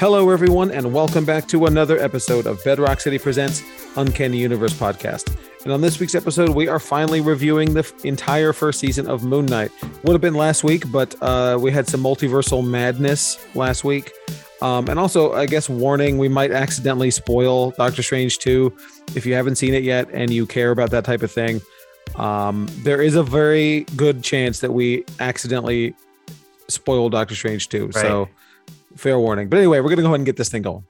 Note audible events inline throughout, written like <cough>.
Hello, everyone, and welcome back to another episode of Bedrock City Presents Uncanny Universe podcast. And on this week's episode, we are finally reviewing the f- entire first season of Moon Knight. Would have been last week, but uh, we had some multiversal madness last week. Um, and also, I guess, warning, we might accidentally spoil Doctor Strange 2 if you haven't seen it yet and you care about that type of thing. Um, there is a very good chance that we accidentally spoil Doctor Strange 2. So, fair warning. But anyway, we're going to go ahead and get this thing going.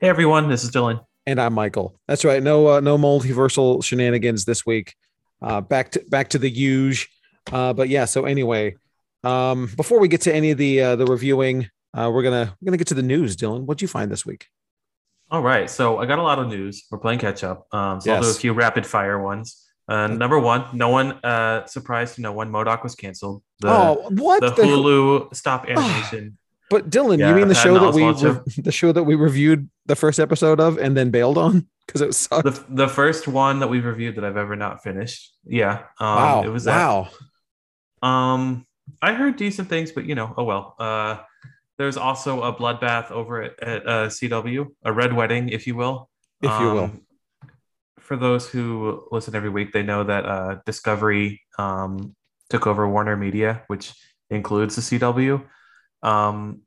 Hey everyone, this is Dylan. And I'm Michael. That's right. No, uh, no multiversal shenanigans this week. Uh, back to back to the huge. Uh, but yeah. So anyway, um, before we get to any of the uh, the reviewing, uh, we're gonna we're gonna get to the news. Dylan, what'd you find this week? All right, so I got a lot of news. We're playing catch up. Um, so I'll do a few rapid fire ones. Uh, number one, no one uh, surprised to no one M.O.D.O.K. was canceled. The, oh, what the the? Hulu stop animation. But Dylan, Yeah, you mean the show that we re- the show that we reviewed the first episode of and then bailed on <laughs> because it sucked. the the first one that we've reviewed that I've ever not finished. Yeah, um, wow, it was that. wow. Um, I heard decent things, but you know, oh well. Uh, there's also a bloodbath over at, at uh, CW, a red wedding, if you will. If you will. Um, For those who listen every week, they know that uh, Discovery um, took over Warner Media, which includes the CW. Um,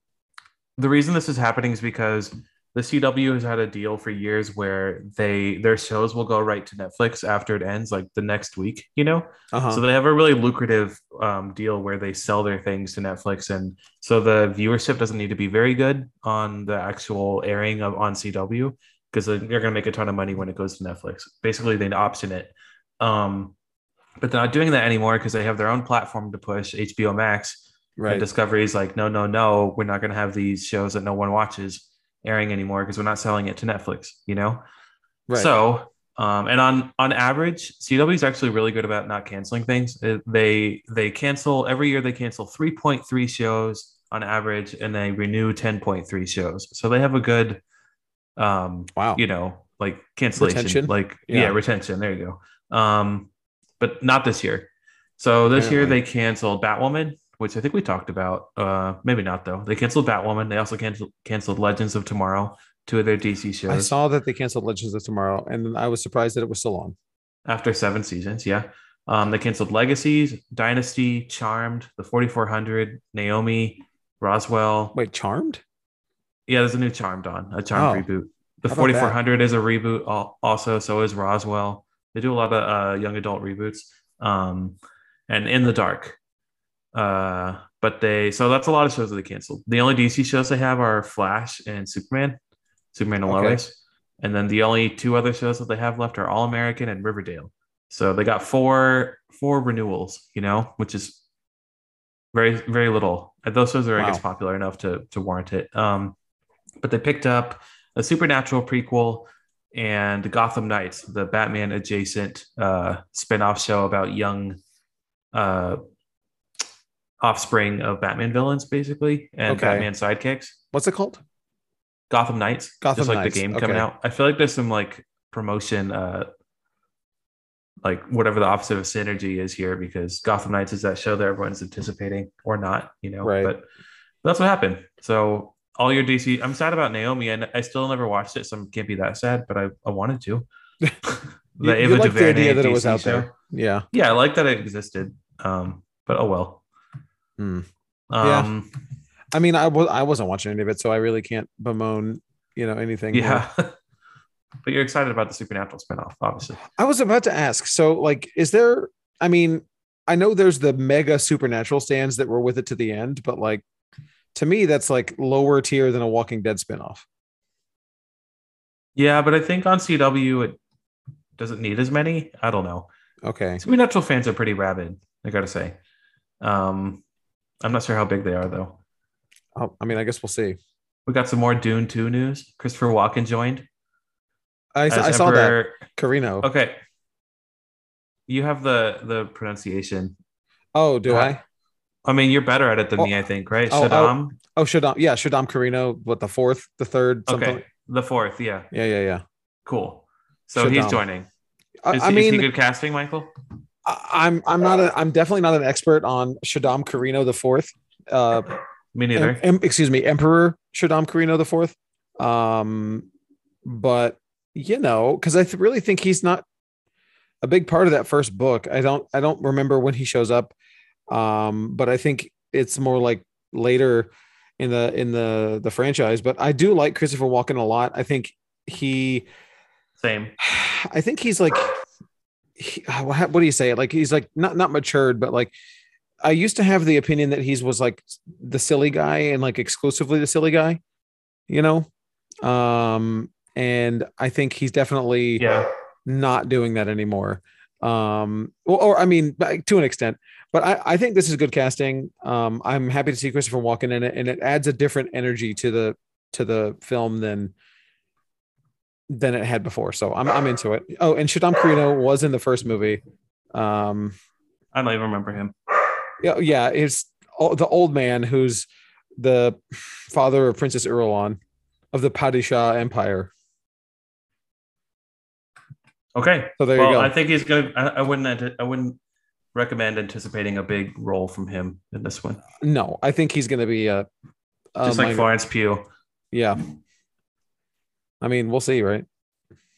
the reason this is happening is because the CW has had a deal for years where they their shows will go right to Netflix after it ends, like the next week, you know. Uh-huh. So they have a really lucrative um, deal where they sell their things to Netflix, and so the viewership doesn't need to be very good on the actual airing of on CW because they're going to make a ton of money when it goes to Netflix. Basically, they option it, um, but they're not doing that anymore because they have their own platform to push HBO Max. Right. And Discovery's like, no, no, no, we're not going to have these shows that no one watches airing anymore because we're not selling it to Netflix. You know. right. So, um, and on on average, CW is actually really good about not canceling things. Uh, They they cancel every year. They cancel three point three shows on average, and they renew ten point three shows. So they have a good, um, wow. you know, like cancellation, Retention? like Yeah. yeah. retention. There you go. Um, but not this year. So this year they canceled Batwoman, which I think we talked about. Uh, maybe not though. They canceled Batwoman. They also canceled canceled Legends of Tomorrow, two of their DC shows. I saw that they canceled Legends of Tomorrow, and I was surprised that it was so long. after seven seasons. Yeah. Um, they canceled Legacies, Dynasty, Charmed, The 4400, Naomi, Roswell. Wait, Charmed? Yeah, there's a new Charmed on, a Charmed Oh. reboot. The How about that? 4400 is a reboot also. So is Roswell. They do a lot of uh, young adult reboots. Um, and In the Dark. Uh, but they, so that's a lot of shows that they canceled. The only DC shows they have are Flash and Superman, Superman and Okay. Lois. And then the only two other shows that they have left are All American and Riverdale. So they got four four renewals, you know, which is very very little. Those shows are I guess popular enough to to warrant it. Um, but they picked up a Supernatural prequel and Gotham Knights, the Batman adjacent uh, spin-off show about young uh, offspring of Batman villains, basically, and Okay. Batman sidekicks. What's it called? Gotham Knights, Gotham just like Knights, the game coming okay. out. I feel like there's some like promotion, uh, like whatever the opposite of synergy is here, because Gotham Knights is that show that everyone's anticipating or not, you know. Right. But that's what happened. So all your DC, I'm sad about Naomi, and I still never watched it, so I can't be that sad, but I, I wanted to. You, <laughs> the you Ava like the idea that it was out show. there. Yeah. Yeah, I like that it existed. Um, but oh well. Hmm. Yeah. Um, I mean, I was I wasn't watching any of it, so I really can't bemoan, you know, anything. yeah. <laughs> but you're excited about the Supernatural spinoff, obviously. I was about to ask. So, like, is there? I mean, I know there's the mega supernatural stands that were with it to the end, but like, to me, that's like lower tier than a Walking Dead spinoff. Yeah, but I think on CW it doesn't need as many. I don't know. Okay. Supernatural fans are pretty rabid. I gotta say. Um, I'm not sure how big they are though. Oh, I mean, I guess we'll see. We got some more Dune 2 news. Christopher Walken joined. I, I saw that. Corrino. Okay. You have the the pronunciation. Oh, do uh, I? I mean, you're better at it than Oh, me, I think, right? oh, oh, Shaddam. Oh, Shaddam. Yeah, Shaddam Corrino. What the fourth, the third? Something. okay, the fourth. Yeah, Yeah, yeah, yeah. cool. So he's joining. Is, I is mean, he good casting, Michael? I'm I'm not a I'm definitely not an expert on Shaddam Corrino the fourth. Uh, Me neither. Em- em- excuse me, Emperor Shaddam Corrino the fourth. Um, but you know, because I th- really think he's not a big part of that first book. I don't I don't remember when he shows up. Um, but I think it's more like later in the in the the franchise. But I do like Christopher Walken a lot. I think he Same. <sighs> I think he's like he, what do you say? Like he's like not not matured, but like I used to have the opinion that he's was like the silly guy and like exclusively the silly guy, you know. Um, and I think he's definitely Yeah. not doing that anymore. Um, or, or I mean, to an extent, but I, I think this is good casting. Um, I'm happy to see Christopher Walken in it, and it adds a different energy to the to the film than than it had before. So I'm I'm into it. Oh, and Shaddam Corrino was in the first movie. Um, I don't even remember him. yeah, yeah, it's the old man who's the father of Princess Irulan of the Padishah Empire. Okay. So there well, you go. I think he's gonna. I, I wouldn't. I wouldn't recommend anticipating a big role from him in this one. no, I think he's going to be a, a Just like minor- Florence Pugh. yeah. I mean, we'll see, right?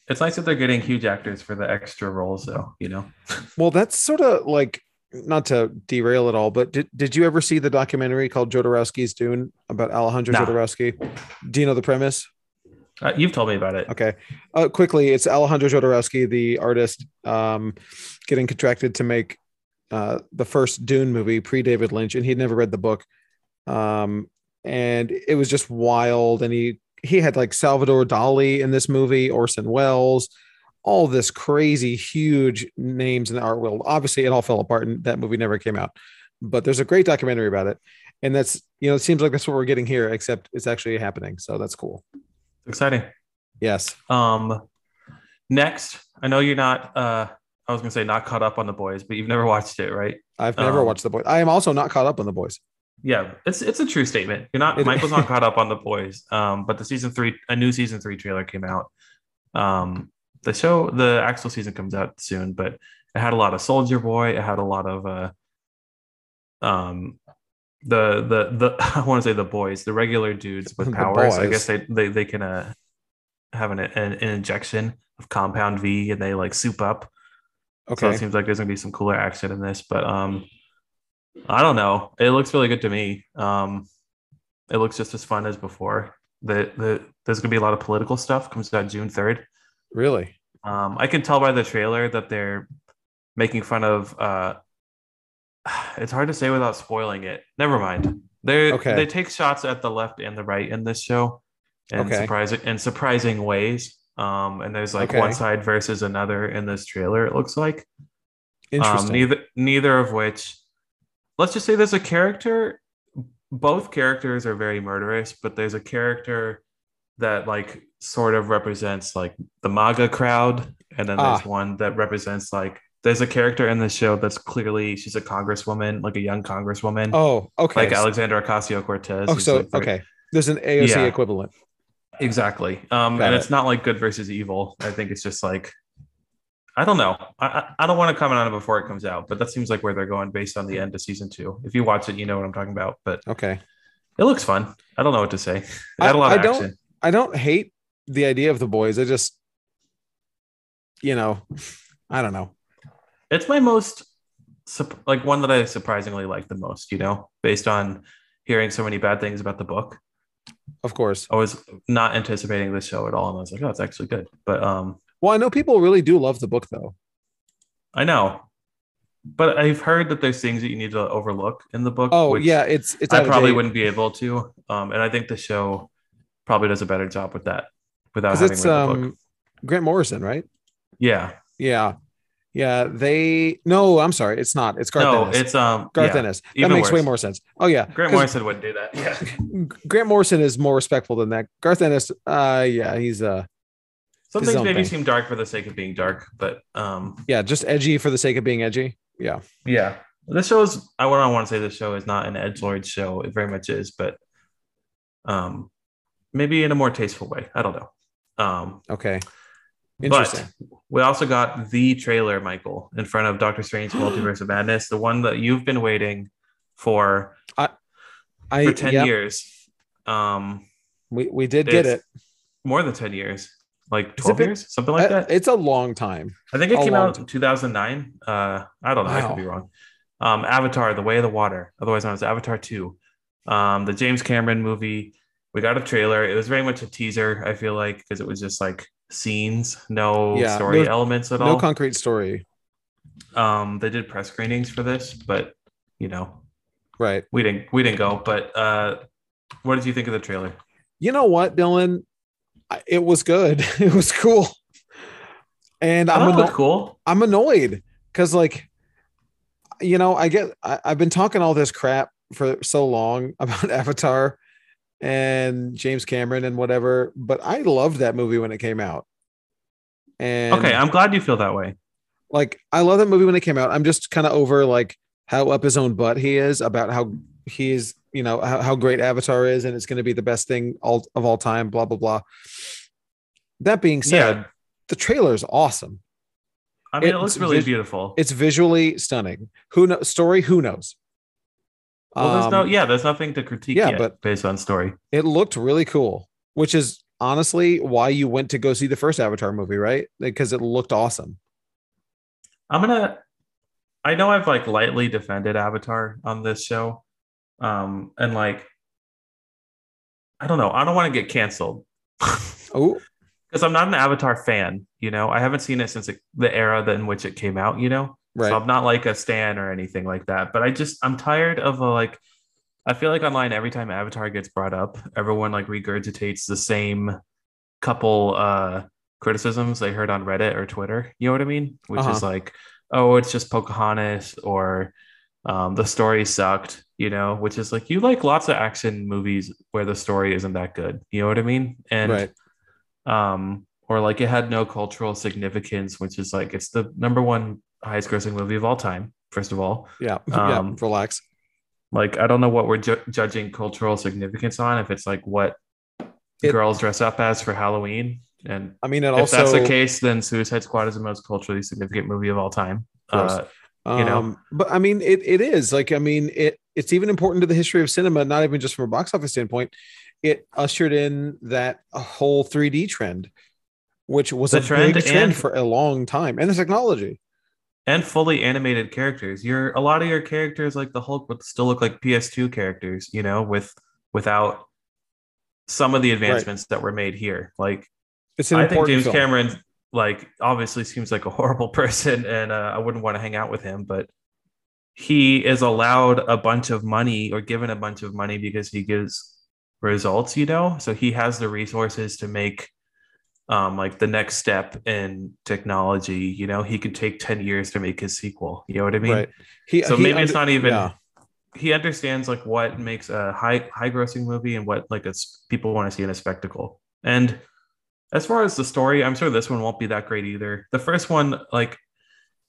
It's nice that they're getting huge actors for the extra roles, though. You know. <laughs> Well, that's sort of like not to derail it all, but did, did you ever see the documentary called Jodorowsky's Dune about Alejandro Nah. Jodorowsky? Do you know the premise? Uh, you've told me about it. Okay. Uh, quickly, it's Alejandro Jodorowsky, the artist, um, getting contracted to make uh, the first Dune movie pre David Lynch, and he'd never read the book. Um, and it was just wild. And he he had like Salvador Dali in this movie, Orson Welles, all this crazy, huge names in the art world. Obviously, it all fell apart, and that movie never came out. But there's a great documentary about it, and that's you know it seems like that's what we're getting here, except it's actually happening. So that's cool. Exciting. Yes. Um, next, I know you're not. Uh, I was gonna say not caught up on the boys, but you've never watched it, right? I've never Um, watched the boys. I am also not caught up on the boys. Yeah, it's it's a true statement. You're not. Michael's not <laughs> caught up on the boys. Um, but the season three, a new season three trailer came out. Um, the show, the actual season comes out soon, but it had a lot of Soldier Boy. It had a lot of uh, um, the the the <laughs> I want to say the boys, the regular dudes with <laughs> powers. I guess they they they can uh have an, an an injection of compound V and they like soup up. So Okay. it seems like there's gonna be some cooler action in this, but um, I don't know. It looks really good to me. Um, it looks just as fun as before. The the there's gonna be a lot of political stuff. Comes out June third. really? Um, I can tell by the trailer that they're making fun of. Uh, <sighs> it's hard to say without spoiling it. Never mind. They Okay. they take shots at the left and the right in this show, in Okay. surprising in surprising ways. Um, and there's like Okay. one side versus another in this trailer. It looks like. Interesting. Um, neither neither of which, let's just say there's a character. Both characters are very murderous, but there's a character that like sort of represents like the MAGA crowd, and then there's Ah. one that represents like there's a character in the show that's clearly she's a congresswoman, like a young congresswoman, oh, okay. like Alexandra Ocasio Cortez. oh, so okay. There's an AOC Yeah. equivalent. Exactly. Um, Got and it. it's not like good versus evil. I think it's just like, I don't know. I, I, don't want to comment on it before it comes out, but that seems like where they're going based on the end of season two. If you watch it, you know what I'm talking about. But Okay. it looks fun. I don't know what to say. I- lot I of don't-. I don't hate the idea of the boys. I just, you know, I don't know. It's my most like one that I surprisingly like the most. You know, based on hearing so many bad things about the book. Of course. I was not anticipating this show at all, and I was like, oh, it's actually good. But um, Well, I know people really do love the book, though. I know. But I've heard that there's things that you need to overlook in the book. Oh which- yeah, it's it's. I probably wouldn't be able to. Um, and I think the show probably does a better job with that without having it's read the book. um Grant Morrison, right? Yeah. Yeah, yeah. They no, I'm sorry, it's not. It's Garth no, Ennis. it's um Garth yeah, Ennis. That makes way more sense. Oh yeah, Grant Morrison wouldn't do that. Yeah. <laughs> Grant Morrison is more respectful than that. Garth Ennis, uh, yeah, he's uh, Some things maybe thing. seem dark for the sake of being dark, but um yeah, just edgy for the sake of being edgy. Yeah, yeah. This show is I wouldn't want to say this show is not an edge lord show. It very much is, but um maybe in a more tasteful way. I don't know. Um okay, interesting. But we also got the trailer, Michael, in front of Doctor Strange Multiverse of Madness, the one that you've been waiting for. I- I for 10 yep, years. Um, We we did get it. more than 10 years, like It's 12 bit- years, something like Uh, that. It's a long time. I think it a came out in 2009. Uh, I don't know. I could be wrong. Um, Avatar: The Way of the Water, otherwise known as Avatar 2. Um, the James Cameron movie. We got a trailer. It was very much a teaser. I feel like because it was just like scenes, no Yeah, story no- elements at No all. No concrete story. um, they did press screenings for this, but you know, Right. we didn't we didn't go. But uh, what did you think of the trailer? You know what, Dylan? It was good. <laughs> It was cool. And I'm oh, thought anno- cool. I'm annoyed because like you know I get I, I've been talking all this crap for so long <laughs> about Avatar and James Cameron and whatever, but I loved that movie when it came out. And Okay, I'm glad you feel that way. like I love that movie when it came out. I'm just kind of over like how up his own butt he is about how he is, you know, how, how great Avatar is, and it's going to be the best thing all of all time. Blah blah blah. That being said, Yeah, the trailer is awesome. I mean, it it's looks really vis- beautiful. It's visually stunning. Who knows? Story? Who knows? well, there's no Um, yeah, there's nothing to critique yeah, yet but- based on story. It looked really cool, which is honestly why you went to go see the first Avatar movie, right? Because it looked awesome. I'm gonna. I know I've like lightly defended Avatar on this show, um, and like, I don't know. I don't want to get canceled <laughs> Oh, because I'm not an Avatar fan. You know, I haven't seen it since it, the era that in which it came out. You know, right. so I'm not like a stan or anything like that. But I just I'm tired of a, like. I feel like online every time Avatar gets brought up, everyone like regurgitates the same couple uh criticisms they heard on Reddit or Twitter. You know what I mean? Which is Uh-huh. like, oh, it's just Pocahontas or um, the story sucked. You know, which is like you like lots of action movies where the story isn't that good. You know what I mean? And right. um, or like it had no cultural significance, which is like it's the number one highest grossing movie of all time. First of all, Yeah. <laughs> Um, yeah. Relax. like I don't know what we're ju- judging cultural significance on. If it's like what It- girls dress up as for Halloween, and I mean, it if also that's the case, then Suicide Squad is the most culturally significant movie of all time. Uh, you know. Um, but I mean, it it is like I mean, it it's even important to the history of cinema, not even just from a box office standpoint. It ushered in that whole 3D trend, which was The a trend big trend and- for a long time, and the technology. and fully animated characters. Your a lot of your characters, like the Hulk, would still look like PS2 characters. You know, with without some of the advancements that were made here. Like It's an I think James film. Cameron, like, obviously seems like a <laughs> horrible person, and uh, I wouldn't want to hang out with him. But he is allowed a bunch of money or given a bunch of money because he gives results. You know, so he has the resources to make. Um, like the next step in technology, you know, he could take 10 years to make his sequel. You know what I mean? right? He, So he maybe it's not even yeah. he understands like what makes a high high grossing movie and what like it's people want to see in a spectacle. And as far as the story, I'm sure this one won't be that great either. The first one, like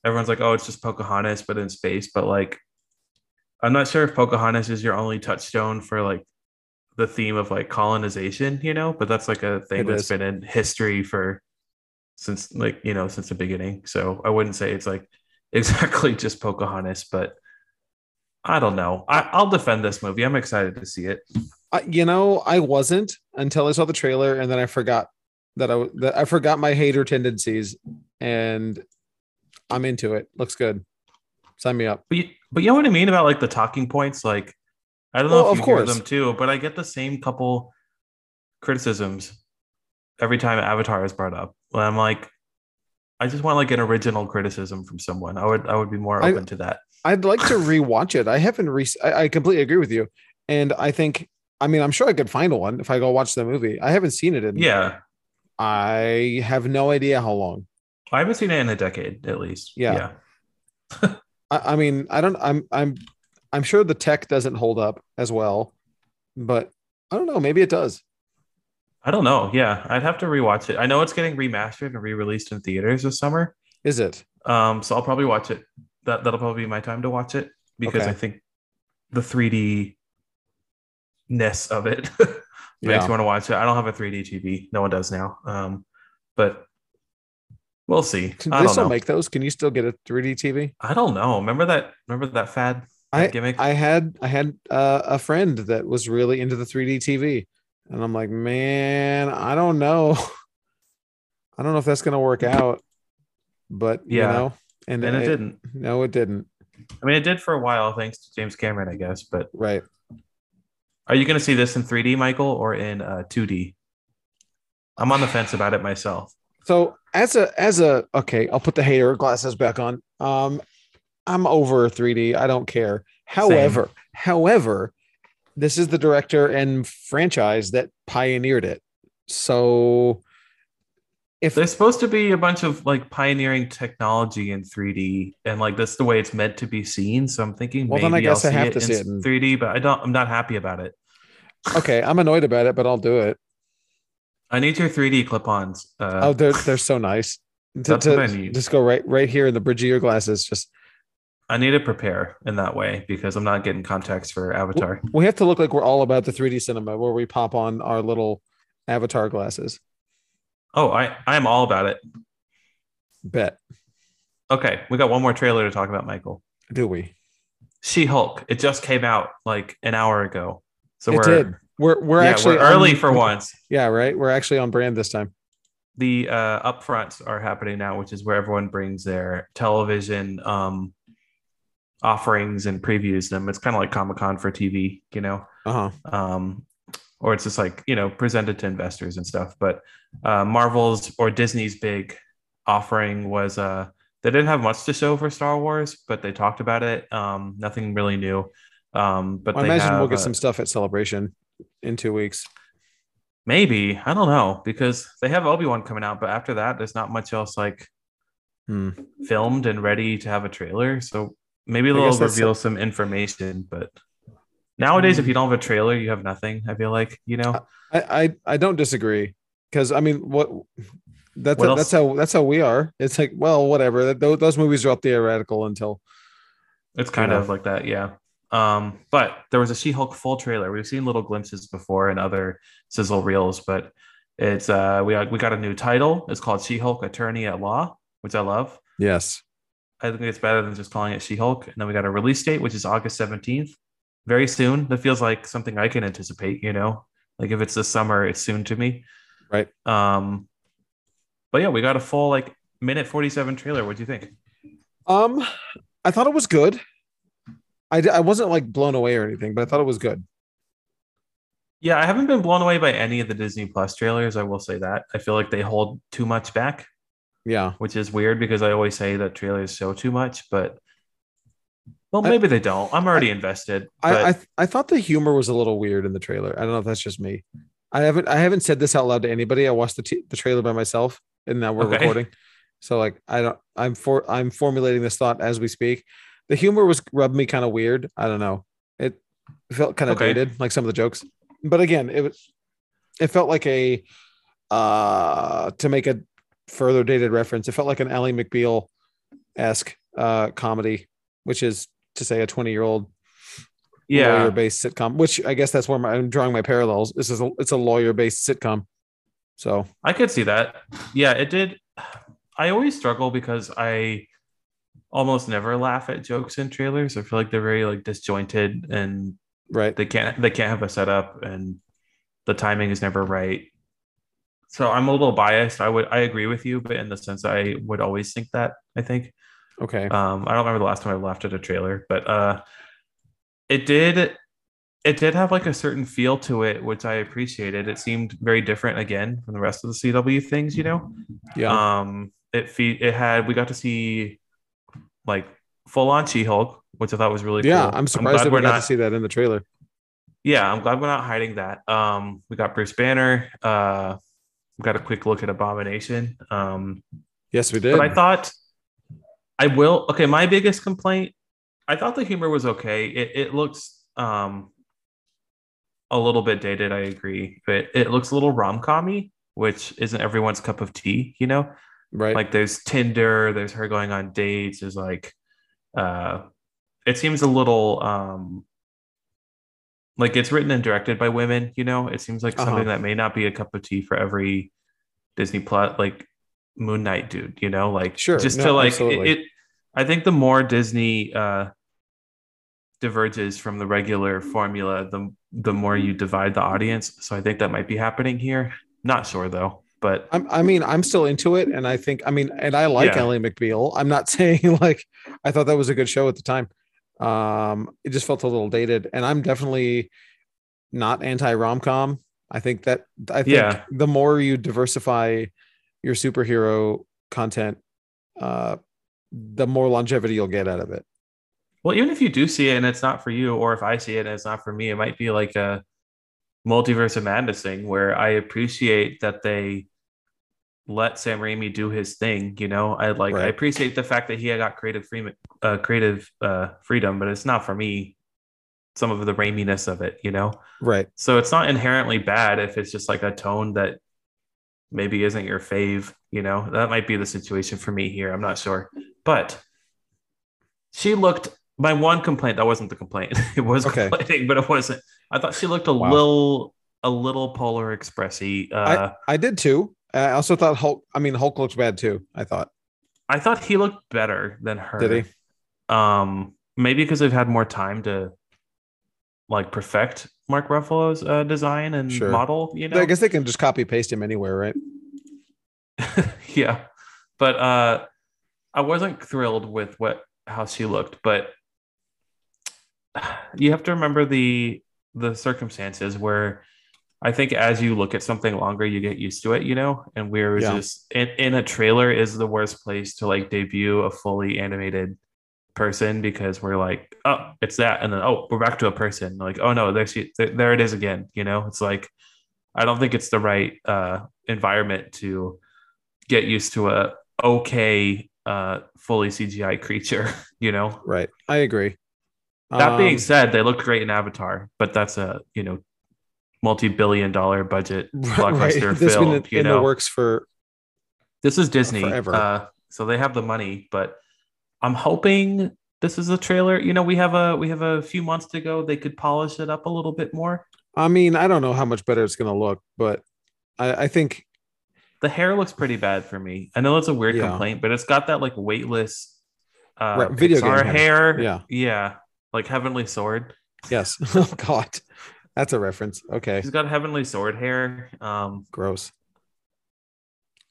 everyone's like, oh, it's just Pocahontas, but in space. But like, I'm not sure if Pocahontas is your only touchstone for like the theme of like colonization, you know. But that's like a thing It that's is. been in history for since like you know since the beginning. So I wouldn't say it's like <laughs> exactly just Pocahontas, but I don't know. I, I'll defend this movie. I'm excited to see it. I, you know, I wasn't until I saw the trailer, and then I forgot that I that I forgot my hater tendencies, and I'm into it. Looks good. Sign me up. But you, but you know what I mean about like the talking points. Like I don't know Well, if of you hear course. them too, but I get the same couple criticisms every time Avatar is brought up. When I'm like, I just want like an original criticism from someone. I would I would be more I- open to that. I'd like to rewatch it. I haven't re. I, I completely agree with you, and I think. I mean, I'm sure I could find one if I go watch the movie. I haven't seen it in. Yeah, I have no idea how long. I haven't seen it in a decade at least. Yeah. <laughs> I, I mean, I don't. I'm. I'm. I'm sure the tech doesn't hold up as well, but I don't know. Maybe it does. I don't know. Yeah, I'd have to rewatch it. I know it's getting remastered and re-released in theaters this summer. Is it? Um, so I'll probably watch it. That that'll probably be my time to watch it because Okay. I think the 3D ness of it <laughs> makes Yeah. me want to watch it. I don't have a 3D TV. No one does now. Um, but we'll see. Can I they still know. make those? Can you still get a 3D TV? I don't know. Remember that? Remember that fad? I gimmick? I had I had uh, a friend that was really into the 3D TV, and I'm like, man, I don't know. <laughs> I don't know if that's gonna work out, but Yeah. you know, and, and it didn't. No, it didn't. I mean, it did for a while, thanks to James Cameron, I guess. But Right. Are you going to see this in 3D, Michael, or in uh, 2D? I'm on the fence about it myself. So as a as a okay, I'll put the hater glasses back on. Um, I'm over 3D. I don't care. However, however, this is the director and franchise that pioneered it. So if There's supposed to be a bunch of like pioneering technology in 3D, and like that's the way it's meant to be seen. So I'm thinking, Well, maybe then I guess I I'll see have to in see it in- 3D, but I don't. I'm not happy about it. okay, I'm annoyed about it, but I'll do it. I need your 3D clip-ons. Uh, Oh, they're they're so nice. <laughs> To- That's to what I need. Just go right right here in the bridge of your glasses. Just I need to prepare in that way because I'm not getting contacts for Avatar. we have to look like we're all about the 3D cinema where we pop on our little avatar glasses. Oh, I I'm all about it. Bet. Okay, we got one more trailer to talk about, Michael. Do we? She-Hulk. It just came out like an hour ago. So it we're did. We're we're yeah, actually we're early on- for once. Yeah, right. We're actually on brand this time. The uh, upfronts are happening now, which is where everyone brings their television um, offerings and previews them. It's kind of like Comic Con for TV, you know. Uh huh. um, or it's just like you know presented to investors and stuff. But uh, Marvel's or Disney's big offering was uh, they didn't have much to show for Star Wars, but they talked about it. Um, nothing really new. Um, but I they imagine we'll get uh, some stuff at Celebration in two weeks. maybe I don't know because they have Obi Wan coming out, but after that, there's not much else like Hmm. filmed and ready to have a trailer. So maybe I they'll reveal some information, but. Nowadays, if Hmm. you don't have a trailer, you have nothing. I feel like you know. I I, I don't disagree because I mean what that's What that's how that's how we are. It's like well whatever. That, those, those movies are all theoretical until It's kind know. of like that, yeah. Um, but there was a She-Hulk full trailer. We've seen little glimpses before in other sizzle reels, but it's uh we got we got a new title. It's called She-Hulk Attorney at Law, which I love. yes. I think it's better than just calling it She-Hulk. And then we got a release date, which is August 17th. Very soon. That feels like something I can anticipate, you know. Like if it's this summer, it's soon to me. Right. Um but yeah, we got a full like minute 47 trailer. What do you think? Um, I thought it was good. I I wasn't like blown away or anything, but I thought it was good. Yeah, I haven't been blown away by any of the Disney Plus trailers. I will say that. I feel like they hold too much back, Yeah. which is weird because I always say that trailers show too much, but well, I- maybe they don't. I'm already invested. I but I, th- I thought the humor was a little weird in the trailer. I don't know if that's just me. I haven't I haven't said this out loud to anybody. I watched the t- the trailer by myself, and now we're Okay. recording. So like I don't I'm for I'm formulating this thought as we speak. The humor was rubbed me kind of weird. I don't know. It felt kind of Okay. dated, like some of the jokes. But again, it was it felt like a uh to make a further dated reference. It felt like an Ally McBeal esque uh comedy, which is to say a 20 year old yeah, lawyer based sitcom, which I guess that's where my, I'm drawing my parallels. This is a, it's a lawyer based sitcom. So I could see that. Yeah, it did. I always struggle because I almost never laugh at jokes in trailers. I feel like they're very like disjointed and right. they can't they can't have a setup and the timing is never right. So I'm a little biased. I would I agree with you, but in the sense I would always think that, I think. Okay. Um, I don't remember the last time I laughed at a trailer, but uh, it did. It did have like a certain feel to it, which I appreciated. It seemed very different again from the rest of the CW things, you know. Yeah. Um, it fe- it had we got to see like full on She Hulk, which I thought was really yeah. cool. I'm surprised glad that we we're got not. to see that in the trailer. Yeah, I'm glad we're not hiding that. Um, we got Bruce Banner. Uh, we got a quick look at Abomination. Um, Yes, we did. but I thought I will. Okay, my biggest complaint. I thought the humor was okay. It it looks um a little bit dated. I agree, but it looks a little rom commy, which isn't everyone's cup of tea. You know, right. like there's Tinder, there's her going on dates. There's like, uh, it seems a little um like it's written and directed by women. You know, it seems like Uh-huh. something that may not be a cup of tea for every Disney plot like Moon Knight dude. You know, like Sure, just no, to like it, it. I think the more Disney uh diverges from the regular formula, the the more you divide the audience. So I think that might be happening here. Not sure though, but I'm, I mean, I'm still into it, and I think, I mean, and I like Yeah. Ally McBeal. I'm not <laughs> saying like I thought that was a good show at the time. Um, it just felt a little dated, and I'm definitely not anti rom com. I think that I think Yeah. the more you diversify your superhero content, uh, the more longevity you'll get out of it. well, even if you do see it and it's not for you, or if I see it and it's not for me, it might be like a multiverse of madness thing where I appreciate that they let Sam Raimi do his thing. You know, I like I appreciate the fact that he got creative freedom, uh, creative uh, freedom, but it's not for me. Some of the Raiminess of it, you know. Right. So it's not inherently bad if it's just like a tone that maybe isn't your fave, you know. That might be the situation for me here. I'm not sure. But she looked my one complaint, that wasn't the complaint. <laughs> It was Okay. complaining, but it wasn't. I thought she looked a Wow. little a little polar expressy. Uh I did too. I also thought Hulk. I mean, Hulk looks bad too. I thought. I thought he looked better than her. Did he? Um maybe because they've had more time to like perfect Mark Ruffalo's uh, design and Sure. model, you know. I guess they can just copy paste him anywhere, right? <laughs> yeah but uh i wasn't thrilled with what how she looked but <sighs> you have to remember the the circumstances where i think as you look at something longer you get used to it you know and we're Yeah. just in, in a trailer is the worst place to like debut a fully animated person because we're like oh it's that and then oh we're back to a person like oh no there she there, there it is again you know it's like i don't think it's the right uh environment to get used to a okay uh fully CGI creature, <laughs> you know. Right. I agree. That being Um, said, they look great in Avatar, but that's a, you know, multi-billion dollar budget <laughs> blockbuster has film, been in, you in know. the works for This is Disney. Forever. Uh so they have the money, but I'm hoping this is a trailer. You know, we have a we have a few months to go. They could polish it up a little bit more. I mean, I don't know how much better it's going to look, but I, I think The hair looks pretty bad for me. I know it's a weird Yeah. complaint, but it's got that like weightless uh Right, video Pixar hair. Yeah. Yeah. Like Heavenly Sword. yes. <laughs> Oh God, that's a reference. Okay, He's got Heavenly Sword hair. Um gross.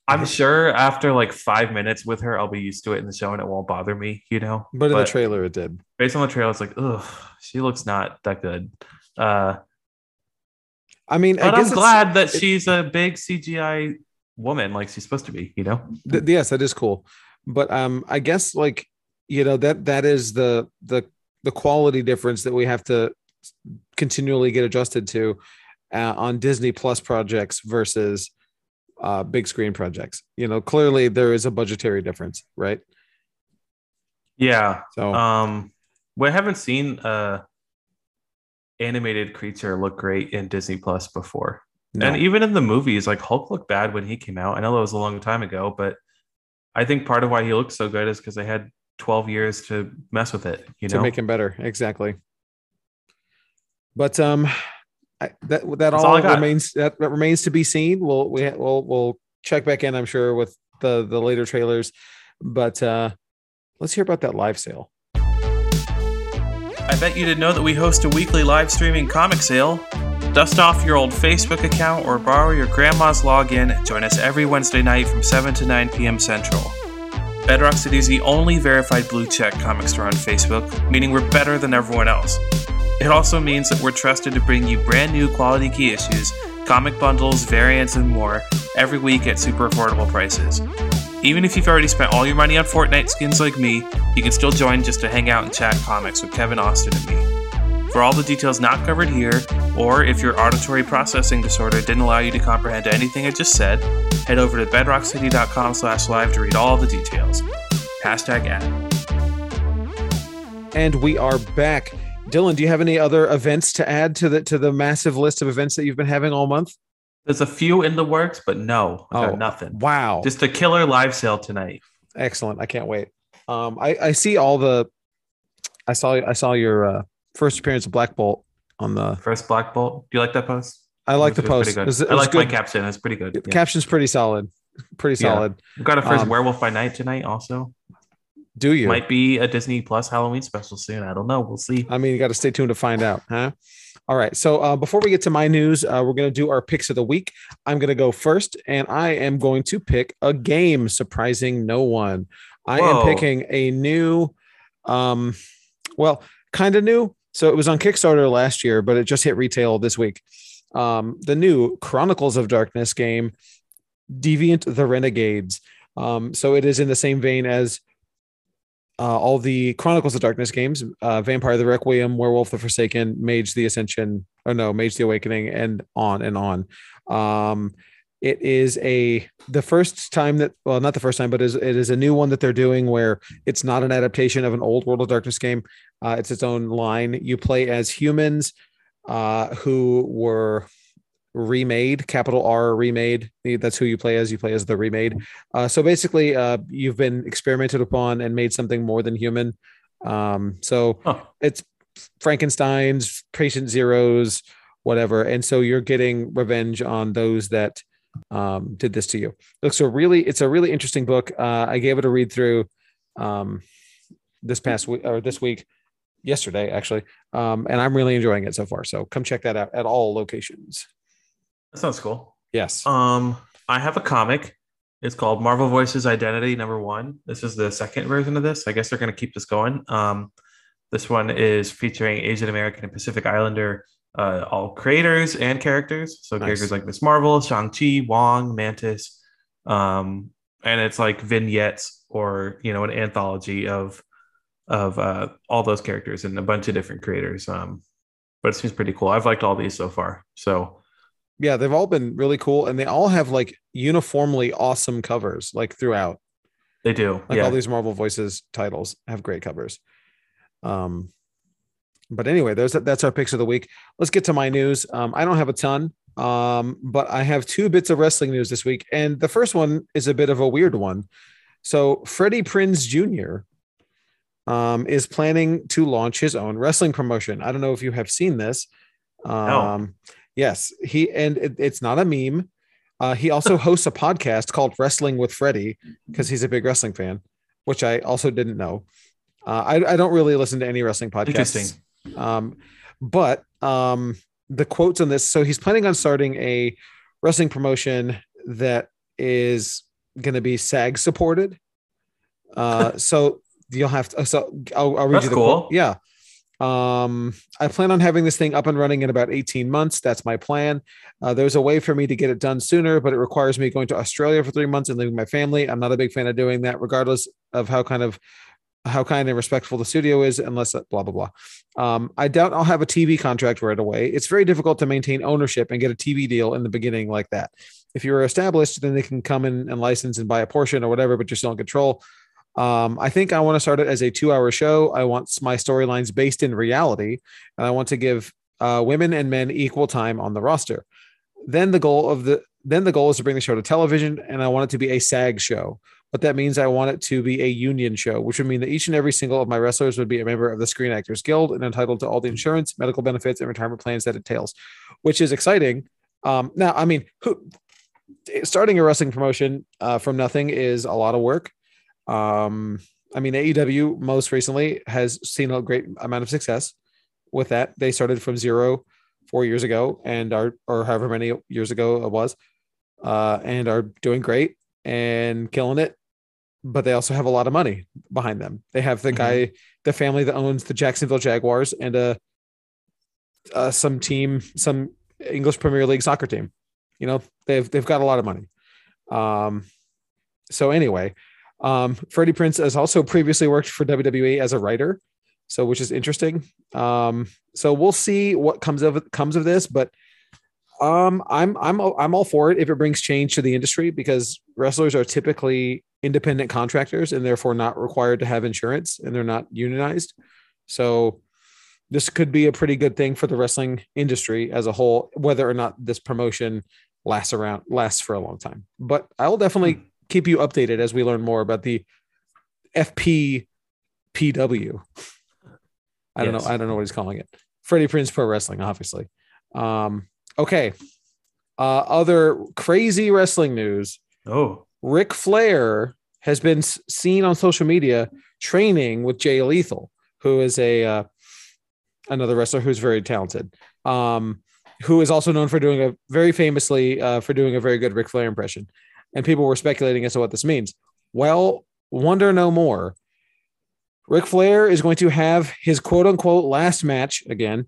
I'm sure after like five minutes with her, I'll be used to it in the show and it won't bother me, you know. But in the trailer, it did. based on the trailer, it's like, ugh, she looks not that good. Uh I mean, I but guess I'm glad that it- she's a big CGI woman like she's supposed to be, you know? th- yes, that is cool. But um, I guess like you know that that is the the the quality difference that we have to continually get adjusted to uh, on Disney Plus projects versus uh, big screen projects. You know, clearly there is a budgetary difference, right? Yeah. So Um we haven't seen a animated creature look great in Disney Plus before. no. And even in the movies, like Hulk looked bad when he came out. I know that was a long time ago, but I think part of why he looked so good is because they had 12 years to mess with it, you know, to make him better, exactly. But um, I, that that all, all remains that, that remains to be seen. We'll we we'll we'll check back in, I'm sure, with the the later trailers. But uh, let's hear about that live sale. I bet you didn't know that we host a weekly live streaming comic sale. Dust off your old Facebook account or borrow your grandma's login join us every Wednesday night from 7 to 9 p.m. Central. Bedrock City is the only verified blue check comic store on Facebook, meaning we're better than everyone else. It also means that we're trusted to bring you brand new quality key issues, comic bundles, variants, and more every week at super affordable prices. Even if you've already spent all your money on Fortnite skins like me, you can still join just to hang out and chat comics with Kevin Austin and me. For all the details not covered here, or if your auditory processing disorder didn't allow you to comprehend anything I just said, head over to bedrockcity.com slash live to read all the details. Hashtag ad. And we are back. Dylan, do you have any other events to add to the to the massive list of events that you've been having all month? There's a few in the works, but no, I got Oh. nothing. Wow, Just a killer live sale tonight. excellent! I can't wait. Um, I I see all the. I saw I saw your uh, first appearance of Black Bolt on the. First Black Bolt. Do you like that post? I like the post. It was- it I was like my caption. It's pretty good. Yeah. Caption's pretty solid. Pretty Yeah. solid. We've got a first um, Werewolf by Night tonight also. Do you? Might be a Disney Plus Halloween special soon. I don't know. We'll see. I mean, you got to stay tuned to find out, huh? All right. So uh, before we get to my news, uh, we're going to do our picks of the week. I'm going to go first, and I am going to pick a game, surprising no one. I Whoa. am picking a new, um, well, kind of new. So it was on Kickstarter last year, but it just hit retail this week. Um, the new Chronicles of Darkness game, Deviant the Renegades. Um, so it is in the same vein as uh, all the Chronicles of Darkness games, uh, Vampire the Requiem, Werewolf the Forsaken, Mage the Ascension, or no, Mage the Awakening, and on and on. Um, it is a the first time that well, not the first time, but is it is a new one that they're doing where it's not an adaptation of an old World of Darkness game. Uh, it's its own line. You play as humans uh, who were remade, capital R remade. That's who you play as. You play as the remade. Uh, so basically, uh, you've been experimented upon and made something more than human. Um, so Huh. it's Frankenstein's, patient zeros, whatever. And so you're getting revenge on those that um, did this to you. Looks so really, it's a really interesting book. Uh, I gave it a read through um, this past week or this week, yesterday actually, um, and I'm really enjoying it so far. So come check that out at all locations. That sounds cool. Yes. Um, I have a comic. It's called Marvel Voices Identity Number One. This is the second version of this. I guess they're going to keep this going. Um, this one is featuring Asian American and Pacific Islander, uh, all creators and characters. So Nice. characters like Miss Marvel, Shang Chi, Wong, Mantis, um, and it's like vignettes or you know an anthology of of uh, all those characters and a bunch of different creators. Um, but it seems pretty cool. I've liked all these so far. So Yeah, they've all been really cool, and they all have like uniformly awesome covers, like throughout. they do. Like yeah. all these Marvel Voices titles have great covers. Um, but anyway, there's that's our picks of the week. Let's get to my news. Um, I don't have a ton, um, but I have two bits of wrestling news this week, and the first one is a bit of a weird one. So Freddie Prinz Jr. Um, is planning to launch his own wrestling promotion. I don't know if you have seen this. Um, Yes, he and it, it's not a meme. Uh, he also <laughs> hosts a podcast called Wrestling with Freddie because he's a big wrestling fan, which I also didn't know. Uh, I, I don't really listen to any wrestling podcasts. Interesting. Um, but um, the quotes on this. So he's planning on starting a wrestling promotion that is going to be SAG supported. Uh, <laughs> so you'll have to. So I'll, I'll read That's you the cool. quote. Yeah. Um, I plan on having this thing up and running in about 18 months. That's my plan. Uh, there's a way for me to get it done sooner, but it requires me going to Australia for three months and leaving my family. I'm not a big fan of doing that, regardless of how kind of how kind and respectful the studio is, unless blah blah blah. Um, I doubt I'll have a TV contract right away. It's very difficult to maintain ownership and get a TV deal in the beginning like that. If you're established, then they can come in and license and buy a portion or whatever, but you're still in control. Um, I think I want to start it as a two hour show. I want my storylines based in reality, and I want to give uh, women and men equal time on the roster. Then the goal of the then the goal is to bring the show to television, and I want it to be a SAG show. But that means I want it to be a union show, which would mean that each and every single of my wrestlers would be a member of the Screen Actors Guild and entitled to all the insurance, medical benefits, and retirement plans that entails, which is exciting. Um, now, I mean, who, starting a wrestling promotion uh, from nothing is a lot of work. Um, I mean, AEW most recently has seen a great amount of success with that. They started from zero four years ago and are, or however many years ago it was, uh, and are doing great and killing it. But they also have a lot of money behind them. They have the Mhm. guy, the family that owns the Jacksonville Jaguars and a, uh, some team, some English Premier League soccer team. You know, they've they've got a lot of money. Um, so anyway, um, Freddie Prinz has also previously worked for WWE as a writer, so which is interesting. Um, so we'll see what comes of comes of this, but um, I'm I'm I'm all for it if it brings change to the industry because wrestlers are typically independent contractors and therefore not required to have insurance and they're not unionized. So this could be a pretty good thing for the wrestling industry as a whole, whether or not this promotion lasts around lasts for a long time. But I will definitely keep you updated as we learn more about the FPPW. I don't know. I don't know what he's calling it. Freddie Prinz Pro Wrestling, obviously. Um, okay. Uh, other crazy wrestling news. Oh, Ric Flair has been seen on social media training with Jay Lethal, who is a uh, another wrestler who's very talented. Um, who is also known for doing a very famously uh, for doing a very good Ric Flair impression. And people were speculating as to what this means. Well, wonder no more. Ric Flair is going to have his quote unquote last match again.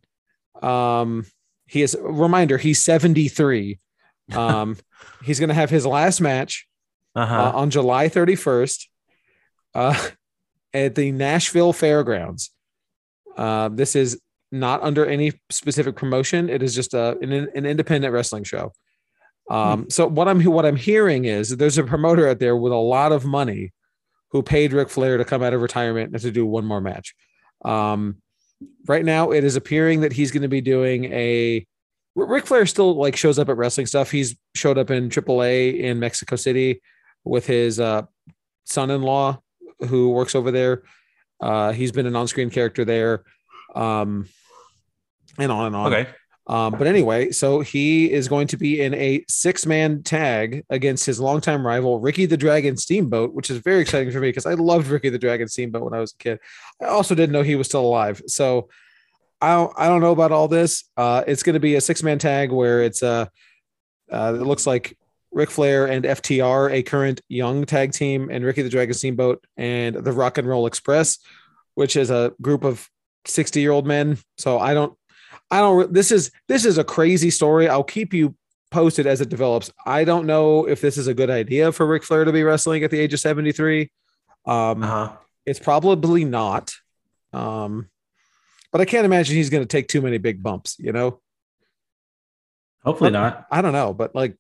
Um, he is reminder, he's 73. Um, <laughs> he's going to have his last match uh-huh. uh, on July 31st uh, <laughs> at the Nashville Fairgrounds. Uh, this is not under any specific promotion. It is just a, an, an independent wrestling show. Um, hmm. So what I'm what I'm hearing is there's a promoter out there with a lot of money who paid Ric Flair to come out of retirement and to do one more match. Um, right now, it is appearing that he's going to be doing a. Ric Flair still like shows up at wrestling stuff. He's showed up in AAA in Mexico City with his uh, son-in-law who works over there. Uh, he's been an on-screen character there, um, and on and on. Okay. Um, but anyway, so he is going to be in a six man tag against his longtime rival, Ricky the Dragon Steamboat, which is very exciting for me because I loved Ricky the Dragon Steamboat when I was a kid. I also didn't know he was still alive. So I don't, I don't know about all this. Uh, it's going to be a six man tag where it's uh, uh, it looks like Ric Flair and FTR, a current young tag team, and Ricky the Dragon Steamboat and the Rock and Roll Express, which is a group of 60 year old men. So I don't I don't. This is this is a crazy story. I'll keep you posted as it develops. I don't know if this is a good idea for Ric Flair to be wrestling at the age of seventy three. Um, uh-huh. It's probably not. Um, but I can't imagine he's going to take too many big bumps. You know. Hopefully not. I don't know, but like,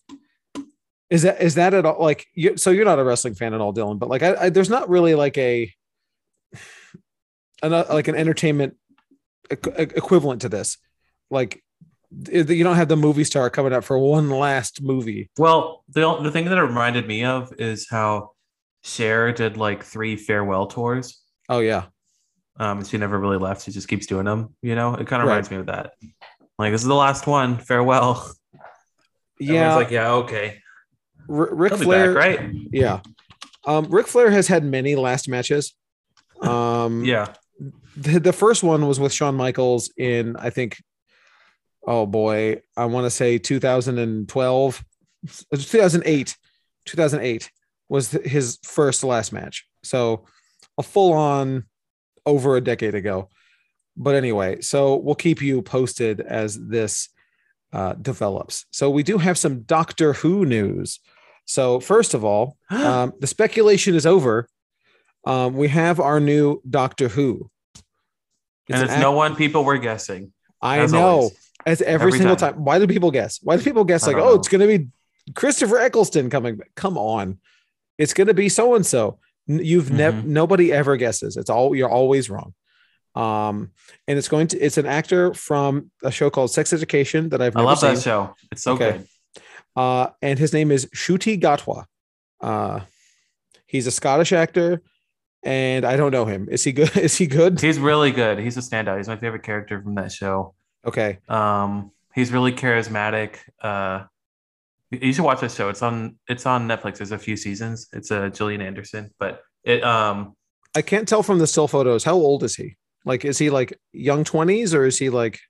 is that is that at all? Like, you, so you're not a wrestling fan at all, Dylan? But like, I, I there's not really like a, <sighs> an, like an entertainment equivalent to this like you don't have the movie star coming up for one last movie. Well, the the thing that it reminded me of is how Cher did like three farewell tours. Oh yeah. Um, she never really left. She just keeps doing them. You know, it kind of right. reminds me of that. Like this is the last one. Farewell. <laughs> Yeah. It's like yeah, okay. R- Ric Flair, back, right? Yeah. Um, Ric Flair has had many last matches. <laughs> Um, yeah. The, the first one was with Shawn Michaels in I think oh boy, I want to say 2012, 2008, 2008 was his first last match. So a full on over a decade ago. But anyway, so we'll keep you posted as this uh, develops. So we do have some Doctor Who news. So first of all, <gasps> um, the speculation is over. Um, we have our new Doctor Who. It's and it's act- no one people were guessing. I know. Always. As every, every single time. time. Why do people guess? Why do people guess like, oh, know. it's going to be Christopher Eccleston coming back? Come on. It's going to be so and so. You've mm-hmm. never, nobody ever guesses. It's all, you're always wrong. Um, and it's going to, it's an actor from a show called Sex Education that I've I love seen. that show. It's so okay. good. Uh, and his name is Ncuti Gatwa. Uh, he's a Scottish actor and I don't know him. Is he good? <laughs> Is he good? He's really good. He's a standout. He's my favorite character from that show. Okay. Um, he's really charismatic. Uh, you should watch this show. It's on it's on Netflix. There's a few seasons. It's a uh, Gillian Anderson, but it um I can't tell from the still photos. How old is he? Like, is he like young twenties or is he like?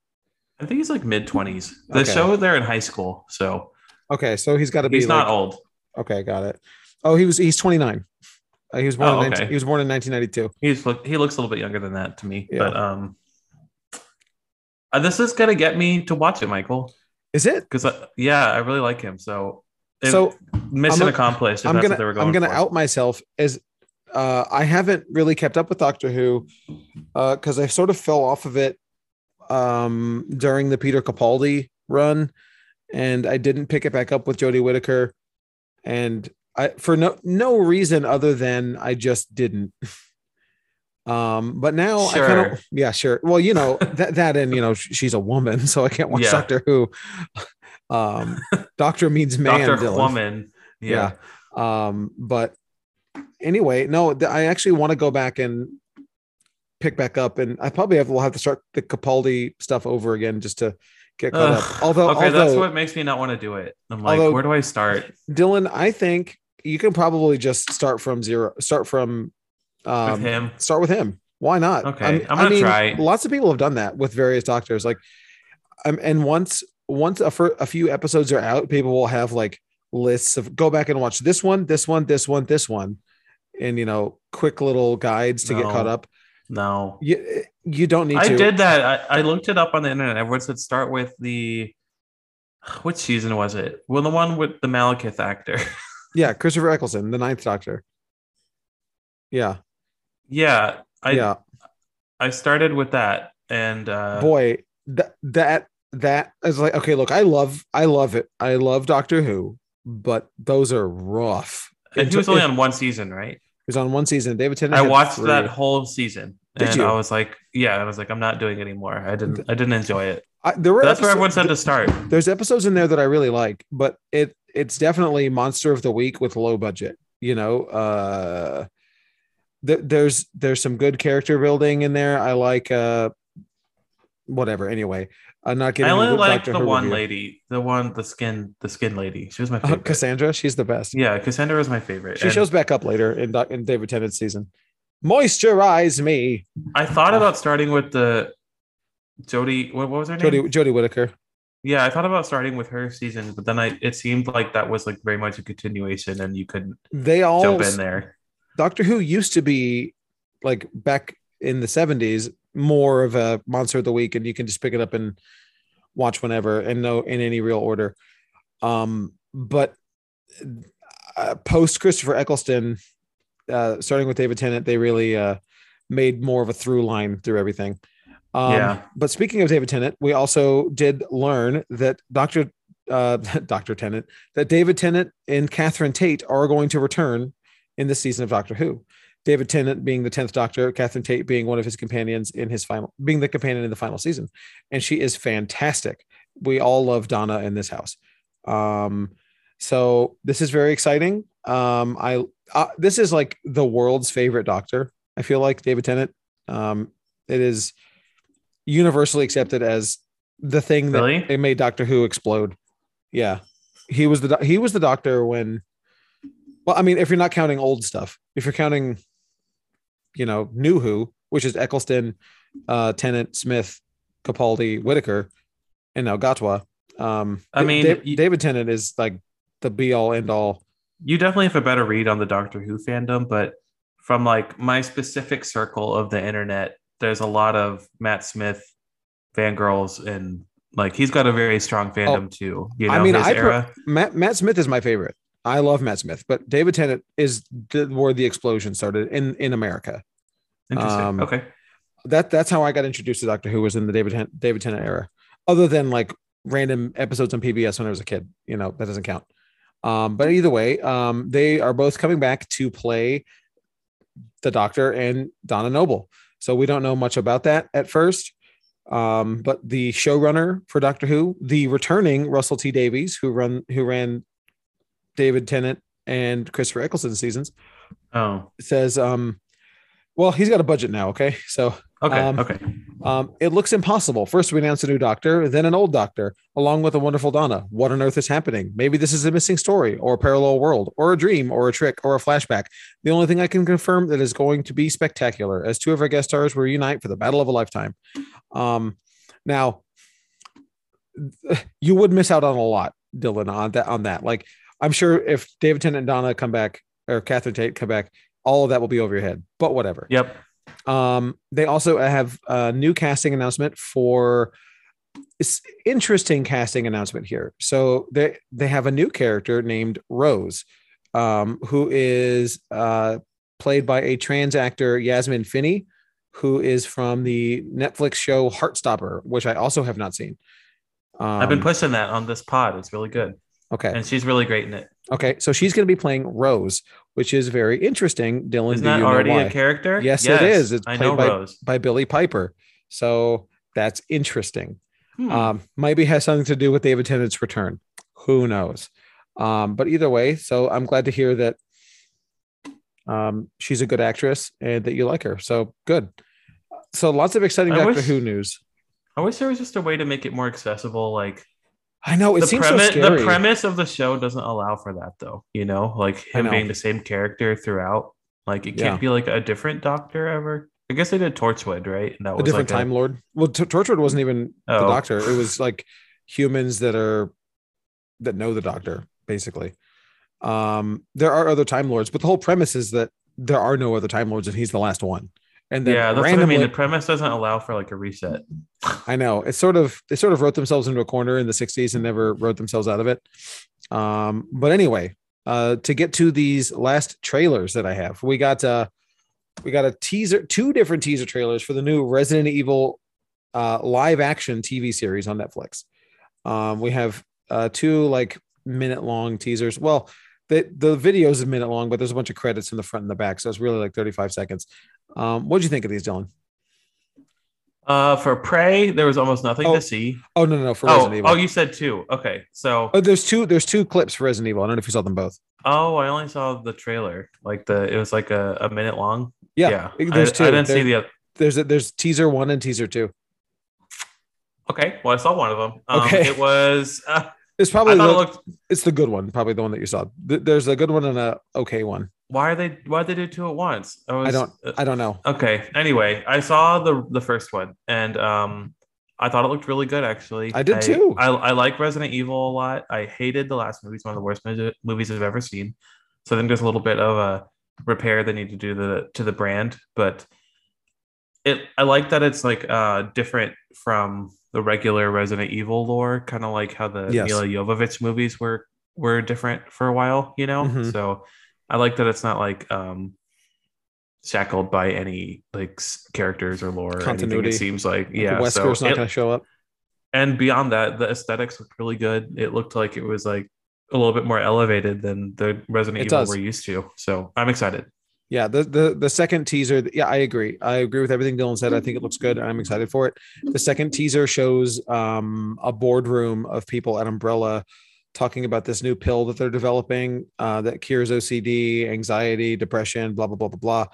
I think he's like mid twenties. The okay. show they're in high school, so okay, so he's got to be. He's not like, old. Okay, got it. Oh, he was. He's twenty nine. Uh, he was born. Oh, in 19, he was born in nineteen ninety two. He's look. He looks a little bit younger than that to me, yeah. but um, uh, this is gonna get me to watch it, Michael. Is it? Because uh, yeah, I really like him. So so mission I'm accomplished. I'm gonna I'm gonna for. out myself as uh, I haven't really kept up with Doctor Who because uh, I sort of fell off of it um, during the Peter Capaldi run, and I didn't pick it back up with Jodie Whittaker, and I for no no reason other than I just didn't. <laughs> Um, but now sure. I kind of yeah, sure. Well, you know that <laughs> that and you know she's a woman, so I can't watch yeah. Doctor Who. <laughs> Um, Doctor means <laughs> man. Doctor woman. Yeah. yeah. Um, but anyway, no, I actually want to go back and pick back up, and I probably have will have to start the Capaldi stuff over again just to get caught up. Although, okay, although, that's what makes me not want to do it. I'm like, although, where do I start? Dylan, I think you can probably just start from zero. Start from um, with him. Start with him. Why not? Okay, I mean- I'm gonna mean, try. Lots of people have done that with various doctors. Like, um, and once once a, a few episodes are out, people will have like lists of go back and watch this one, this one, this one, this one, and you know, quick little guides to get caught up. No, You you don't need I to. did that. I, I looked it up on the internet. Everyone said start with the. Which season was it? Well, the one with the Malekith actor. <laughs> Yeah, Christopher Eccleston, the Ninth Doctor. Yeah, yeah, I yeah. I started with that, and uh, Boy, that that that is like okay. Look, I love I love it. I love Doctor Who, but those are rough. and It he was only it- on one season, right? It was on one season. David Tennant. I watched three. that whole season, Did and you? I was like, yeah, I was like, I'm not doing it anymore. I didn't, I didn't enjoy it. I, there were That's where episodes- everyone said to start. there's episodes in there that I really like, but it it's definitely monster of the week with low budget. You know, uh, th- there's there's some good character building in there. I like uh, whatever. Anyway, I'm not I getting. only like the one review. lady, the one, the skin, the skin lady. She was my Uh, <laughs> favorite. Cassandra. She's the best. yeah, Cassandra was my favorite. She And shows back up later in in David Tennant's season. Moisturize me, I thought Ah. about starting with the Jodie. What, what was her name? Jodie Jodie Whittaker. Yeah, I thought about starting with her season, but then I it seemed like that was like very much a continuation, and you couldn't They all jump in there. Doctor Who used to be like back in the 70s more of a monster of the week and you can just pick it up and watch whenever and no in any real order um but uh, post Christopher Eccleston uh starting with David Tennant they really uh made more of a through line through everything um Yeah. but speaking of David Tennant we also did learn that Dr uh <laughs> Dr Tennant that David Tennant and Catherine Tate are going to return in this season of Doctor Who. David Tennant being the 10th Doctor, Catherine Tate being one of his companions in his final, being the companion in the final season. And she is fantastic. We all love Donna in this house. Um, so this is very exciting. Um, I, uh, this is like the world's favorite Doctor. I feel like David Tennant. Um, it is universally accepted as the thing that Really? made Doctor Who explode. Yeah. He was the, he was the doctor when, well, I mean, if you're not counting old stuff, if you're counting, you know, new Who, which is Eccleston, uh, Tennant, Smith, Capaldi, Whittaker, and now Gatwa. Um, I mean, Da- you- David Tennant is like the be all end all. You definitely have a better read on the Doctor Who fandom, but from like my specific circle of the internet, there's a lot of Matt Smith fangirls, and like he's got a very strong fandom too. You know, I mean, I per- era. Matt Matt Smith is my favorite. I love Matt Smith, but David Tennant is the, where the explosion started in in America. Interesting. um, okay. that that's how I got introduced to Doctor Who was in the David Ten- David Tennant era. Other than like random episodes on PBS when I was a kid, you know that doesn't count. Um, but either way, um, they are both coming back to play the Doctor and Donna Noble. So we don't know much about that at first. Um, but the showrunner for Doctor Who, the returning Russell T Davies, who run who ran David Tennant and Christopher Eccleston seasons, Oh, says, um, well, he's got a budget now. Okay, <laughs> so okay. Um, okay. um, it looks impossible. First, we announce a new doctor, then an old doctor, along with a wonderful Donna. What on earth is happening? Maybe this is a missing story, or a parallel world, or a dream, or a trick, or a flashback. The only thing I can confirm that is going to be spectacular, as two of our guest stars will reunite for the battle of a lifetime. Um, now, you would miss out on a lot, Dylan, on that. On that, like I'm sure if David Tennant and Donna come back, or Catherine Tate come back, all of that will be over your head. But whatever. Yep. Um, they also have a new casting announcement for it's interesting casting announcement here. So they they have a new character named Rose, um, who is uh, played by a trans actor Yasmin Finney, who is from the Netflix show Heartstopper, which I also have not seen. Um, I've been pushing that on this pod. It's really good, okay. and she's really great in it. Okay, so she's going to be playing Rose, which is very interesting. Dylan, Isn't that already a character? Yes, it is. It's I played know by- Rose. by Billie Piper. So that's interesting. Hmm. Um, maybe has something to do with David Tennant's return. Who knows? Um, but either way, so I'm glad to hear that um, she's a good actress and that you like her. So good. So lots of exciting I Doctor wish- Who news. I wish there was just a way to make it more accessible. Like, I know it the seems premise so scary. the premise of the show doesn't allow for that though you know like him know. being the same character throughout like it can't Yeah. be like a different doctor ever i guess they did torchwood right and that a was different like time lord. Well, T- Torchwood wasn't even the Oh. doctor. It was like humans that are that know the doctor, basically. Um, there are other time lords, but the whole premise is that there are no other time lords, and he's the last one. And then yeah that's randomly, what i mean the premise doesn't allow for like a reset I know it's sort of they sort of wrote themselves into a corner in the 60s and never wrote themselves out of it. Um, but anyway, uh, to get to these last trailers that I have, we got uh, we got a teaser, two different teaser trailers for the new Resident Evil uh, live action TV series on Netflix. Um, we have uh, two like minute long teasers. Well, the the video is a minute long, but there's a bunch of credits in the front and the back, so it's really like 35 seconds. Um, what do you think of these, Dylan? uh for prey there was almost nothing Oh, to see Oh no, no, no for oh, Resident Evil. oh you said two okay so Oh, there's two. There's two clips for Resident Evil. I don't know if you saw them both. oh i only saw the trailer like the it was like a, a minute long Yeah, I, there's two. I didn't see the other There's a, there's teaser one and teaser two. okay well i saw one of them um, Okay. it was uh, It's probably the, it looked it's the good one. Probably the one that you saw. There's a good one and a okay one. Why are they why did they do two at once I, was, I don't I don't know. okay anyway i saw the the first one and um i thought it looked really good actually I did too. i, I like resident evil a lot i hated the last movie it's one of the worst mo- movies i've ever seen so i think there's a little bit of a repair they need to do the to the brand but it i like that it's like uh different from the regular resident evil lore kind of like how the Yes. milla jovovich movies were were different for a while you know Mhm. so i like that it's not like um shackled by any like characters or lore or anything Continuity. it seems like yeah so Wesker's not it- going to show up. and beyond that the aesthetics looked really good it looked like it was like a little bit more elevated than the resident It evil does. we're used to so i'm excited Yeah, the the the second teaser. Yeah, I agree. I agree with everything Dylan said. I think it looks good. I'm excited for it. The second teaser shows um, a boardroom of people at Umbrella talking about this new pill that they're developing uh, that cures OCD, anxiety, depression, blah blah blah blah blah.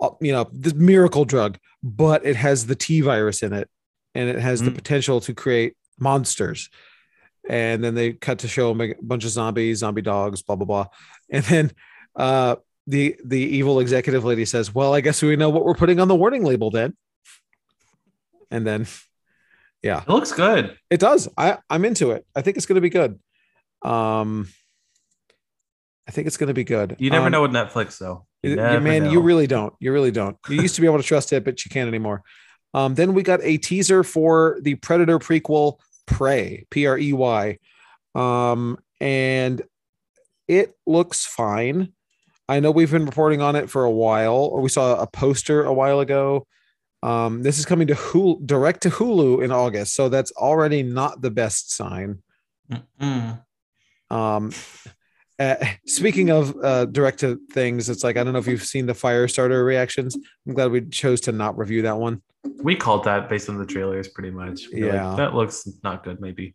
Uh, you know, this miracle drug, but it has the T virus in it, and it has the Mm. potential to create monsters. And then they cut to show a bunch of zombies, zombie dogs, blah blah blah, <laughs> and then uh, the the evil executive lady says, "Well, I guess we know what we're putting on the warning label then." And then, yeah, it looks good it does. I I'm into it. I think it's going to be good. Um, I think it's going to be good. you never Um, know with netflix though you- You you- never man, you really don't. You really don't. You used to be able to trust it, but you can't anymore. Um, then we got a teaser for the Predator prequel, Prey, P R E Y, um, and it looks fine. I know we've been reporting on it for a while, or we saw a poster a while ago. Um, this is coming to Hulu, direct to Hulu in August, so that's already not the best sign. Mm-mm. Um, uh, speaking of uh, direct to things, it's like I don't know if you've seen the Firestarter reactions. I'm glad we chose to not review that one. we called that based on the trailers pretty much We were like, Yeah. that looks not good maybe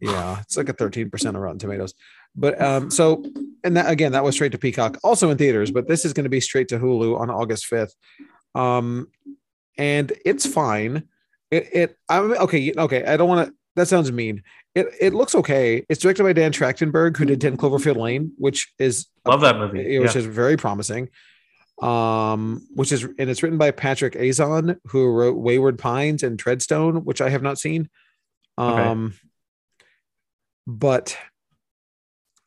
Yeah, it's like a 13% of Rotten Tomatoes. But um, so and that again, that was straight to Peacock, also in theaters, but this is going to be straight to Hulu on August 5th. Um, and it's fine. It it I'm okay, okay. I don't want to that sounds mean. It it looks okay. It's directed by Dan Trachtenberg, who did 10 Cloverfield Lane, which is love that movie which yeah. is very promising. Um, which is and it's written by Patrick Aison, who wrote Wayward Pines and Treadstone, which I have not seen. Okay. Um, but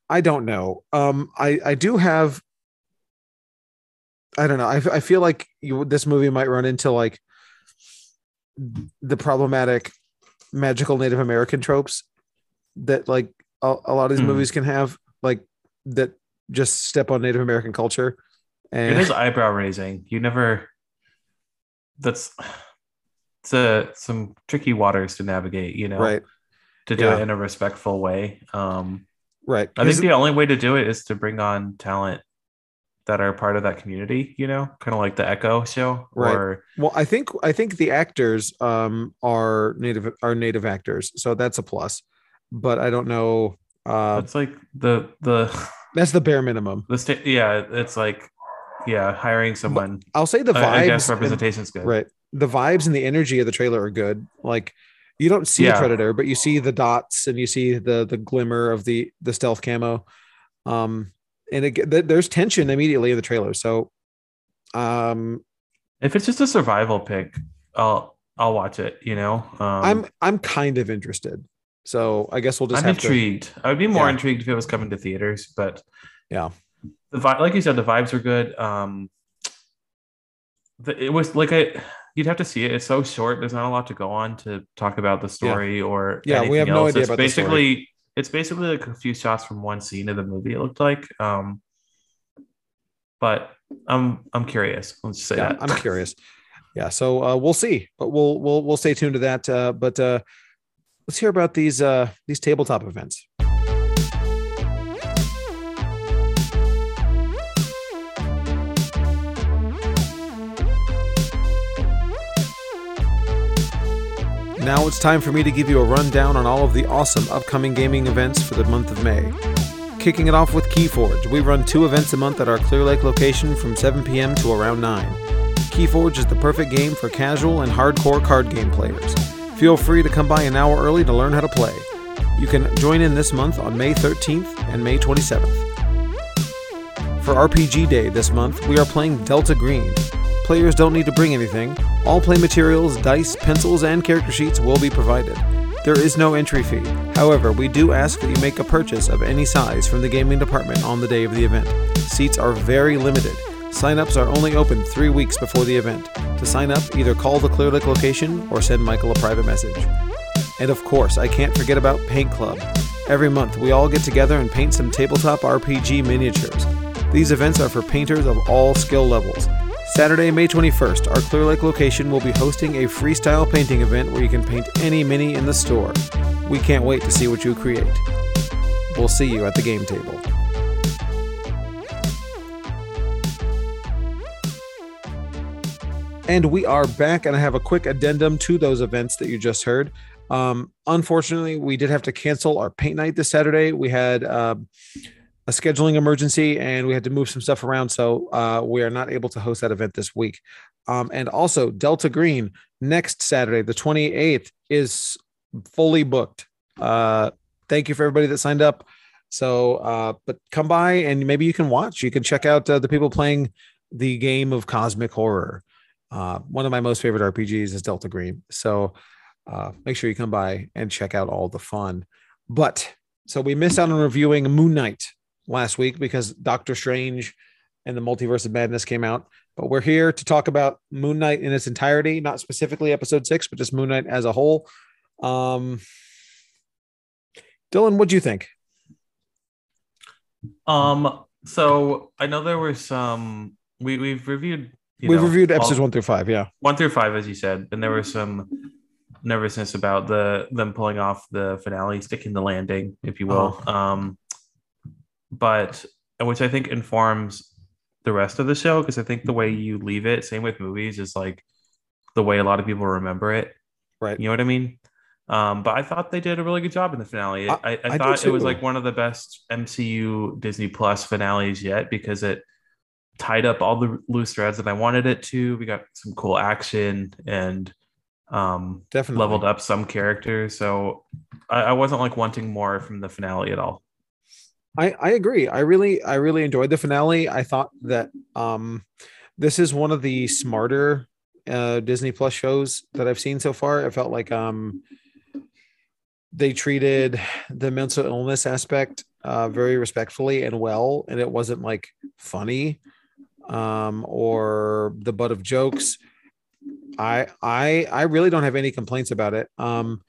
I don't know. Um, I I do have. I don't know. I I feel like you this movie might run into like the problematic magical Native American tropes that like a, a lot of these Hmm. movies can have, like that just step on Native American culture. it And is eyebrow raising you never that's it's a some tricky waters to navigate you know right, to do Yeah. it in a respectful way um right. i think the only way to do it is to bring on talent that are part of that community you know kind of like the echo show Right. or well, I think I think the actors um are native are native actors, so that's a plus. But I don't know. Uh, it's like the the <laughs> that's the bare minimum. the sta- yeah it's like yeah hiring someone I'll say the vibes. I, I guess and- good right the vibes and the energy of the trailer are good like You don't see Yeah. Predator, but you see the dots and you see the the glimmer of the the stealth camo. Um, and it, th- there's tension immediately in the trailer. So, um, If it's just a survival pick, I'll I'll watch it. You know, um, I'm I'm kind of interested. So I guess we'll just I'm have intrigued. I would be more Yeah. intrigued if it was coming to theaters, but Yeah. the vi- like you said, the vibes are good. Um, the, it was like I you'd have to see it. It's so short. There's not a lot to go on to talk about the story or Yeah, we have no else. idea It's about the story. basically it's basically like a few shots from one scene of the movie. It looked like. Um, but I'm I'm curious. Let's just say. Yeah, that. I'm curious. <laughs> Yeah, so uh, we'll see, but we'll we'll we'll stay tuned to that. Uh, but uh, let's hear about these uh, these tabletop events. Now it's time for me to give you a rundown on all of the awesome upcoming gaming events for the month of May. Kicking it off with Keyforge, we run two events a month at our Clear Lake location from 7 p.m. to around 9. Keyforge is the perfect game for casual and hardcore card game players. Feel free to come by an hour early to learn how to play. You can join in this month on May 13th and May 27th. For RPG Day this month, we are playing Delta Green. Players don't need to bring anything. All play materials, dice, pencils, and character sheets will be provided. There is no entry fee. However, we do ask that you make a purchase of any size from the gaming department on the day of the event. Seats are very limited. Sign-ups are only open three weeks before the event. To sign up, either call the Clear Lake location or send Michael a private message. And of course, I can't forget about Paint Club. Every month, we all get together and paint some tabletop RPG miniatures. These events are for painters of all skill levels. Saturday, May 21st, our Clear Lake location will be hosting a freestyle painting event where you can paint any mini in the store. We can't wait to see what you create. We'll see you at the game table. And we are back, and I have a quick addendum to those events that you just heard. Um, unfortunately, we did have to cancel our paint night this Saturday. We had um a scheduling emergency and we had to move some stuff around. So uh, we are not able to host that event this week. Um, and also, Delta Green next Saturday, the 28th, is fully booked. Uh, thank you for everybody that signed up. So, uh, but come by and maybe you can watch. You can check out uh, the people playing the game of cosmic horror. Uh, one of my most favorite RPGs is Delta Green. So uh, make sure you come by and check out all the fun. But so we missed out on reviewing Moon Knight last week because Doctor Strange and the Multiverse of Madness came out. But we're here to talk about Moon Knight in its entirety, not specifically episode six, but just Moon Knight as a whole. Um, Dylan, what do you think? Um, so I know there were some we we've reviewed. you We've know, reviewed all- episodes one through five. Yeah. one through five, as you said, and there was some nervousness about the them pulling off the finale, sticking the landing, if you will. Um, but which I think informs the rest of the show because I think the way you leave it, same with movies, is like the way a lot of people remember it. Right. You know what I mean? Um, but I thought they did a really good job in the finale. I- I, I, I thought it was like one of the best MCU Disney Plus finales yet because it tied up all the loose threads that I wanted it to. We got some cool action and um, Definitely. leveled up some characters. So I, I wasn't like wanting more from the finale at all. I, I agree. I really I really enjoyed the finale. I thought that um this is one of the smarter uh Disney Plus shows that I've seen so far. It felt like um they treated the mental illness aspect uh very respectfully and well and it wasn't like funny um or the butt of jokes. I I I really don't have any complaints about it. Um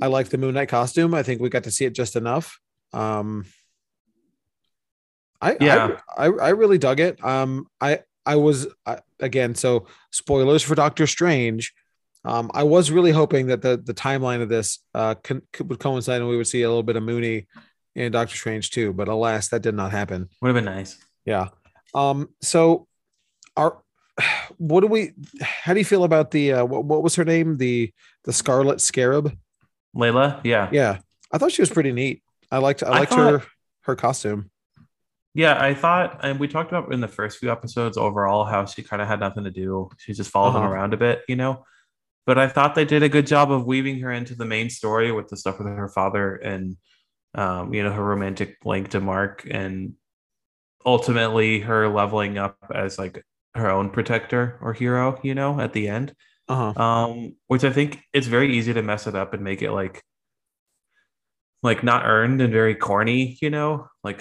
I like the Moon Knight costume. I think we got to see it just enough. Um I, Yeah. I, I I really dug it. Um, I I was I, again so spoilers for Doctor Strange. Um, I was really hoping that the the timeline of this uh con- could, would coincide and we would see a little bit of Mooney in Doctor Strange too, but alas, that did not happen. Would have been nice. Yeah. Um. So, our what do we? How do you feel about the uh, what, what was her name? The the Scarlet Scarab. Layla, yeah. Yeah, I thought she was pretty neat. I liked I I liked thought- her her costume. Yeah, I thought, and we talked about in the first few episodes overall how she kind of had nothing to do. She just followed them Uh-huh. around a bit, you know. but I thought they did a good job of weaving her into the main story with the stuff with her father and um, you know her romantic link to Mark and ultimately her leveling up as like her own protector or hero, you know, at the end. Uh-huh. Um, which I think it's very easy to mess it up and make it like like not earned and very corny, you know, like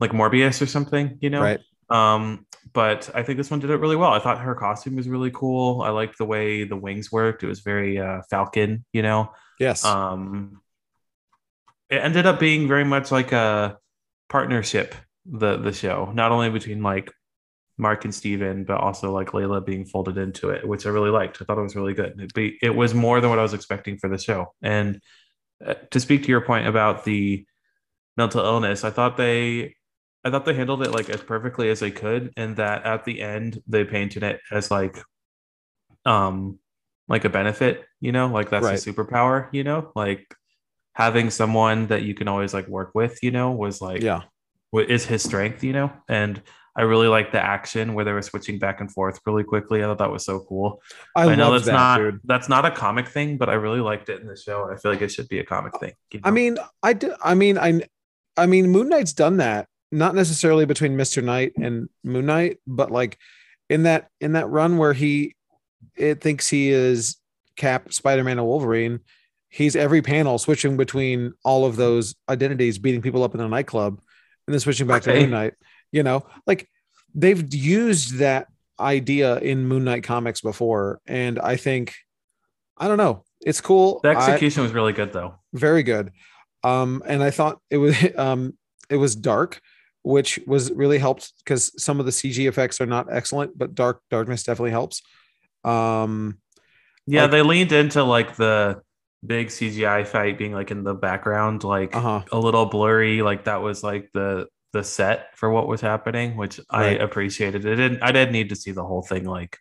like Morbius or something, you know. Right. Um, but I think this one did it really well. I thought her costume was really cool. I liked the way the wings worked. It was very uh, Falcon, you know. Yes. Um, it ended up being very much like a partnership. The the show, not only between like Mark and Steven, but also like Layla being folded into it, which I really liked. I thought it was really good. It, be, it was more than what I was expecting for the show. And uh, to speak to your point about the mental illness, I thought they I thought they handled it like as perfectly as they could, and that at the end they painted it as like, um, like a benefit. You know, like that's Right. a superpower. You know, like having someone that you can always like work with. You know, was like yeah. what is his strength. You know, and I really like the action where they were switching back and forth really quickly. I thought that was so cool. I, I, know that's that, not dude. that's not a comic thing, but I really liked it in the show. and I feel like it should be a comic thing. you I mean, I do, I mean, I, I mean, Moon Knight's done that. Not necessarily between Mister Knight and Moon Knight, but like in that in that run where he it thinks he is Cap, Spider Man, and Wolverine. He's every panel switching between all of those identities, beating people up in a nightclub, and then switching back to Moon Knight. You know, like they've used that idea in Moon Knight comics before, and I think I don't know. It's cool. the I- execution was really good though. very good um and i thought it was <laughs> um it was dark which was really helped because some of the cg effects are not excellent but dark darkness definitely helps um Yeah, Like- they leaned into like the big CGI fight being like in the background, like uh-huh a little blurry. Like that was like the the set for what was happening, which Right. I appreciated. It didn't. I didn't need to see the whole thing like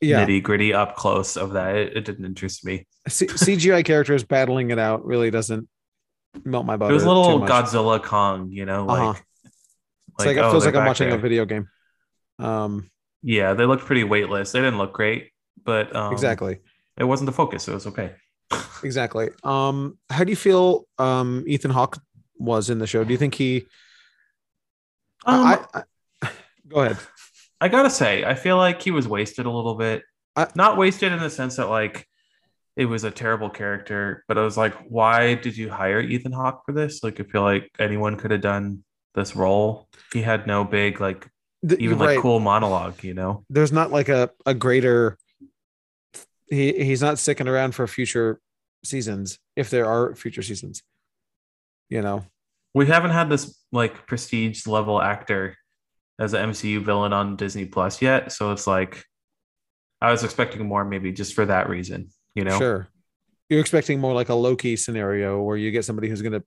yeah nitty gritty up close of that. It, it didn't interest me. C- cgi characters battling it out really doesn't melt my butter it was a little. Godzilla Kong, you know, like. Uh-huh. It's like, it oh, feels like i'm watching a video game um Yeah, they looked pretty weightless. They didn't look great, but um, exactly it wasn't the focus. It was okay. <laughs> exactly um how do you feel um ethan hawke was in the show do you think he Um, I, I <sighs> go ahead I gotta say, I feel like he was wasted a little bit. I- Not wasted in the sense that like it was a terrible character, but I was like, why did you hire Ethan Hawke for this? Like, I feel like anyone could have done this role. He had no big like even you're like cool monologue, you know. there's not like a, a greater he he's not sticking around for future seasons if there are future seasons you know We haven't had this like prestige level actor as an MCU villain on Disney Plus yet, so it's like I was expecting more, maybe just for that reason, you know. sure you're expecting more like a loki scenario where you get somebody who's going to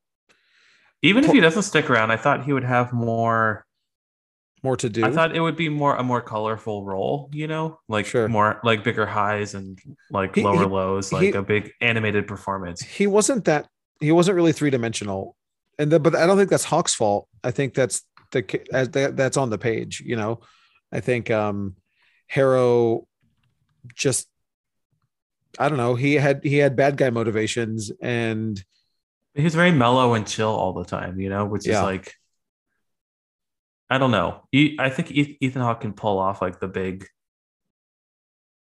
Even if he doesn't stick around, I thought he would have more more to do? I thought it would be more a more colorful role, you know, like Sure. more like bigger highs and like He- lower he- lows, he- like a big animated performance. he wasn't that he wasn't really three-dimensional. And the, but i don't think that's hawke's fault. I think that's the as that, that's on the page you know? I think um harrow just i don't know he had he had bad guy motivations and He's very mellow and chill all the time, you know, which Yeah. is like I don't know. I think Ethan Hawke can pull off like the big,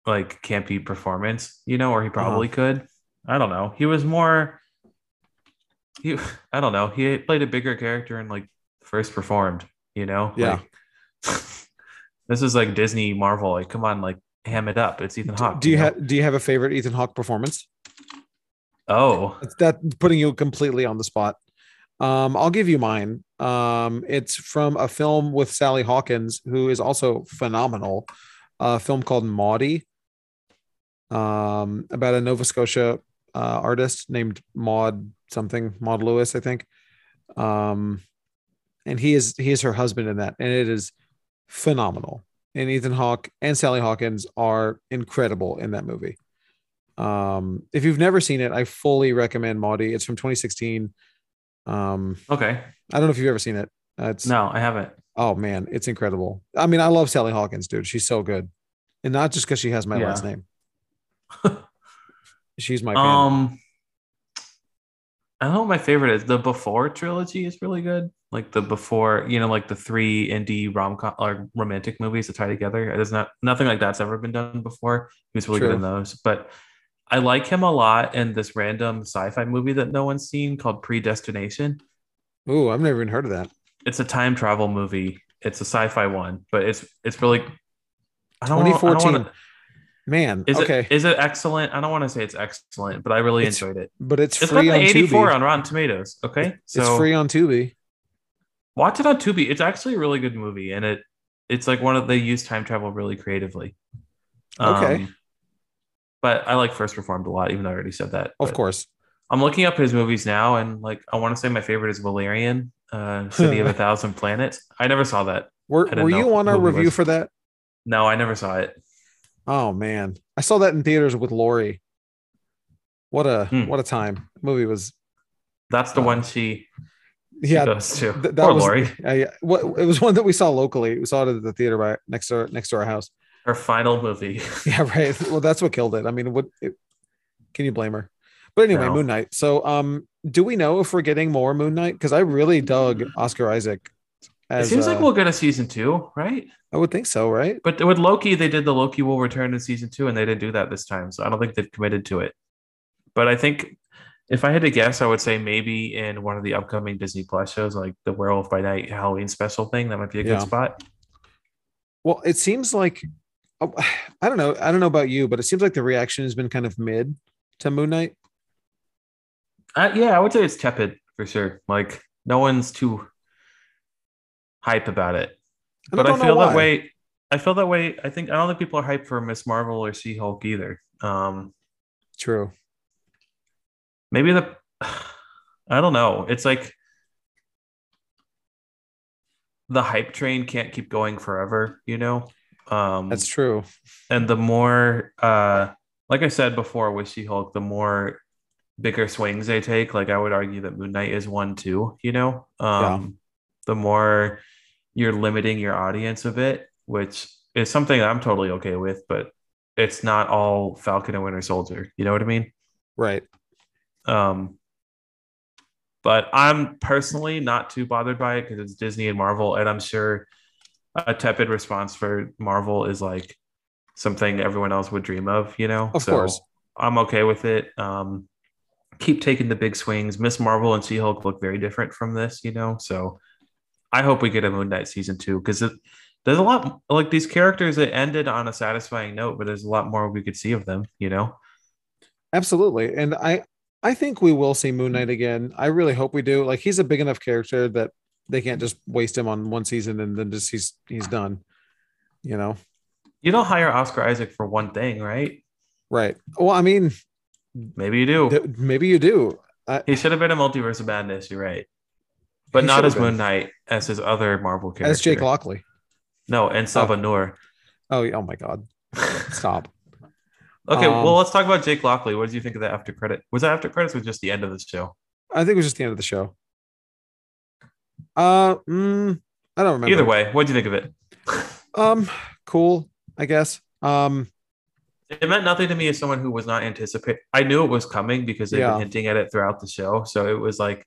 like campy performance, you know, or he probably Uh-huh. could. I don't know. He was more. He, I don't know. He played a bigger character and like first performed, you know. Yeah. Like, <laughs> this is like Disney Marvel. Like, come on, like ham it up. It's Ethan Hawke. do you know? have do you have a favorite ethan hawke performance Oh, It's that putting you completely on the spot. Um, I'll give you mine. Um, it's from a film with Sally Hawkins, who is also phenomenal. A film called Maudie, um, about a Nova Scotia uh, artist named Maud something, Maud Lewis, I think. Um, and he is he is her husband in that, and it is phenomenal. And Ethan Hawke and Sally Hawkins are incredible in that movie. Um, if you've never seen it, I fully recommend Maudie. It's from 2016. Um, okay. I don't know if you've ever seen it. Uh, it's No, I haven't. oh man, it's incredible. I mean, I love Sally Hawkins, dude. She's so good, and not just because she has my Yeah. last name. <laughs> She's my. Um, I don't know what my favorite is. The Before trilogy is really good. Like the Before, you know, like the three indie rom com or romantic movies that tie together. There's not nothing like that's ever been done before. He was really True. good in those. But I like him a lot in this random sci-fi movie that no one's seen called Predestination. Ooh, I've never even heard of that. It's a time travel movie. It's a sci-fi one, but it's it's really I don't, wanna- I don't 2014. wanna- Man, is okay, it is it excellent? I don't want to say it's excellent, but I really It's enjoyed it. but it's It's free on 84 Tubi. on Rotten Tomatoes. Okay, so it's free on Tubi. watch it on Tubi. It's actually a really good movie, and it it's like one of they use time travel really creatively. Okay. Um, But I like First Reformed a lot, even though I already said that. Of But course. I'm looking up his movies now, and like I want to say my favorite is Valerian, uh, City of a <laughs> Thousand Planets. I never saw that. Were, were you on our review was. for that? No, I never saw it. Oh man, I saw that in theaters with Lori. What a Hmm. what a time! movie was That's the Uh, one she, she yeah. goes to. th- that Poor was Lori. <laughs> I, what it was one that we saw locally. We saw it at the theater by next door next to our house. Her final movie. <laughs> Yeah, right. Well, that's what killed it. I mean, what it, can you blame her? But anyway, No. Moon Knight. So, um, do we know if we're getting more Moon Knight? Because I really dug Oscar Isaac. it As, seems like uh, we'll get a season two, right? I would think so, right? But with Loki, they did the Loki will return in season two, and they didn't do that this time. So I don't think they've committed to it. But I think if I had to guess, I would say maybe in one of the upcoming Disney Plus shows, like the Werewolf by Night Halloween special thing, that might be a good Yeah. spot. Well, it seems like <sighs> I don't know. I don't know about you, but it seems like the reaction has been kind of mid to Moon Knight. Uh, yeah, I would say it's tepid for sure. Like no one's too hype about it. And but I, don't feel that way. I feel that way. I think I don't think people are hyped for Miss Marvel or She Hulk either. Um, True. maybe the <sighs> I don't know. It's like the hype train can't keep going forever, you know. Um, That's true. and the more, uh, like I said before with She Hulk, the more bigger swings they take. Like I would argue that Moon Knight is one too. You know, um, the more you're limiting your audience a bit, which is something I'm totally okay with, but it's not all Falcon and Winter Soldier. You know what I mean? Right. Um, but I'm personally not too bothered by it because it's Disney and Marvel, and I'm sure a tepid response for Marvel is like something everyone else would dream of, you know. Of course. I'm okay with it. Um, keep taking the big swings. Miss Marvel and She Hulk look very different from this, you know. So I hope we get a Moon Knight season two because there's a lot like these characters that ended on a satisfying note, but there's a lot more we could see of them, you know. Absolutely. And I I think we will see Moon Knight again. I really hope we do. Like he's a big enough character that they can't just waste him on one season and then just he's he's done. You know? You don't hire Oscar Isaac for one thing, right? Right. Well, I mean, Maybe you do. th- maybe you do. I, He should have been a multiverse of madness. You're right, but not as been. Moon Knight as his other Marvel character. as Jake Lockley. No, En Sabah Nur. Oh, oh my God. Stop. <laughs> Okay, Um, well, let's talk about Jake Lockley. What did you think of that after credit? Was that after credits or just the end of the show? I think it was just the end of the show. Uh, mm, I don't remember. Either way, what do you think of it? Um, cool, I guess. Um, It meant nothing to me as someone who was not anticipate. I knew it was coming because they've Yeah. been hinting at it throughout the show, so it was like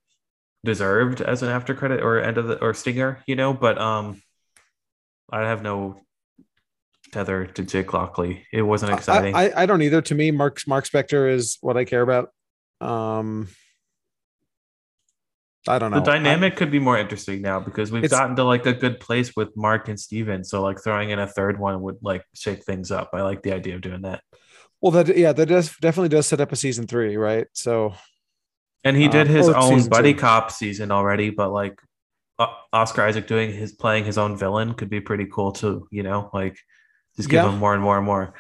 deserved as an after credit or end of the or stinger, you know. But um, I have no tether to Jake Lockley. It wasn't exciting. I, I I don't either. To me, Mark Mark Spector is what I care about. Um, I don't know. the dynamic could be more interesting now because we've gotten to like a good place with Mark and Steven. So like throwing in a third one would like shake things up. I like the idea of doing that. well, that yeah, that does definitely does set up a season three, right? So And he did Um, his own buddy two. cop season already, but like uh, Oscar Isaac doing his playing his own villain could be pretty cool too. You know, like just give Yeah. him more and more and more.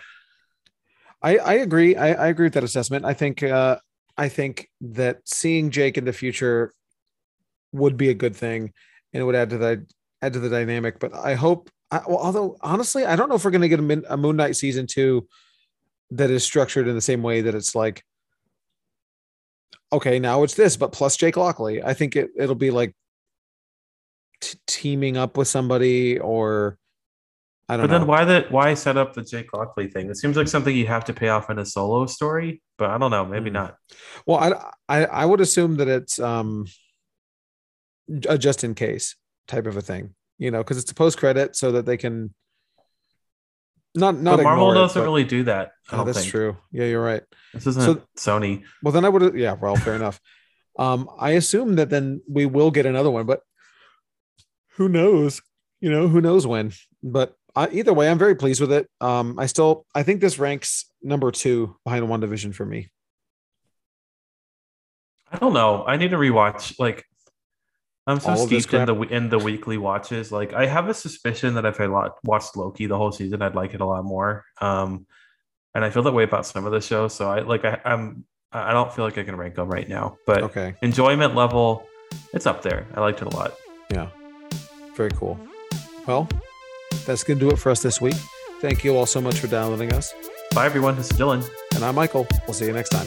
I I agree. I, I agree with that assessment. I think uh I think that seeing Jake in the future would be a good thing and it would add to the add to the dynamic. But I hope. I, well, although honestly, I don't know if we're going to get a, Min- a Moon Knight season two that is structured in the same way that it's like, okay, now it's this, but plus Jake Lockley. I think it it'll be like t- teaming up with somebody or I don't But know. then why the why set up the Jake Lockley thing? It seems like something you have to pay off in a solo story, but I don't know, maybe Hmm. not. Well, I, I I would assume that it's um a just in case type of a thing, you know, because it's a post credit so that they can not not but Marvel doesn't but- really do that. Oh, that's think. true. Yeah, you're right. This isn't So- Sony. Well, then I would yeah. Well, fair enough. Um, I assume that then we will get another one, but who knows? You know, who knows when? But I, either way, I'm very pleased with it. Um, I still I think this ranks number two behind WandaVision for me. I don't know. I need to rewatch. Like, I'm so All of this steeped in the in the weekly watches. Like, I have a suspicion that if I watched Loki the whole season, I'd like it a lot more. Um, and I feel that way about some of the shows. So I like I, I'm I don't feel like I can rank them right now. But Okay. enjoyment level, it's up there. I liked it a lot. Yeah. Very cool. Well, that's going to do it for us this week. Thank you all so much for downloading us. Bye everyone. This is Dylan. And I'm Michael. We'll see you next time.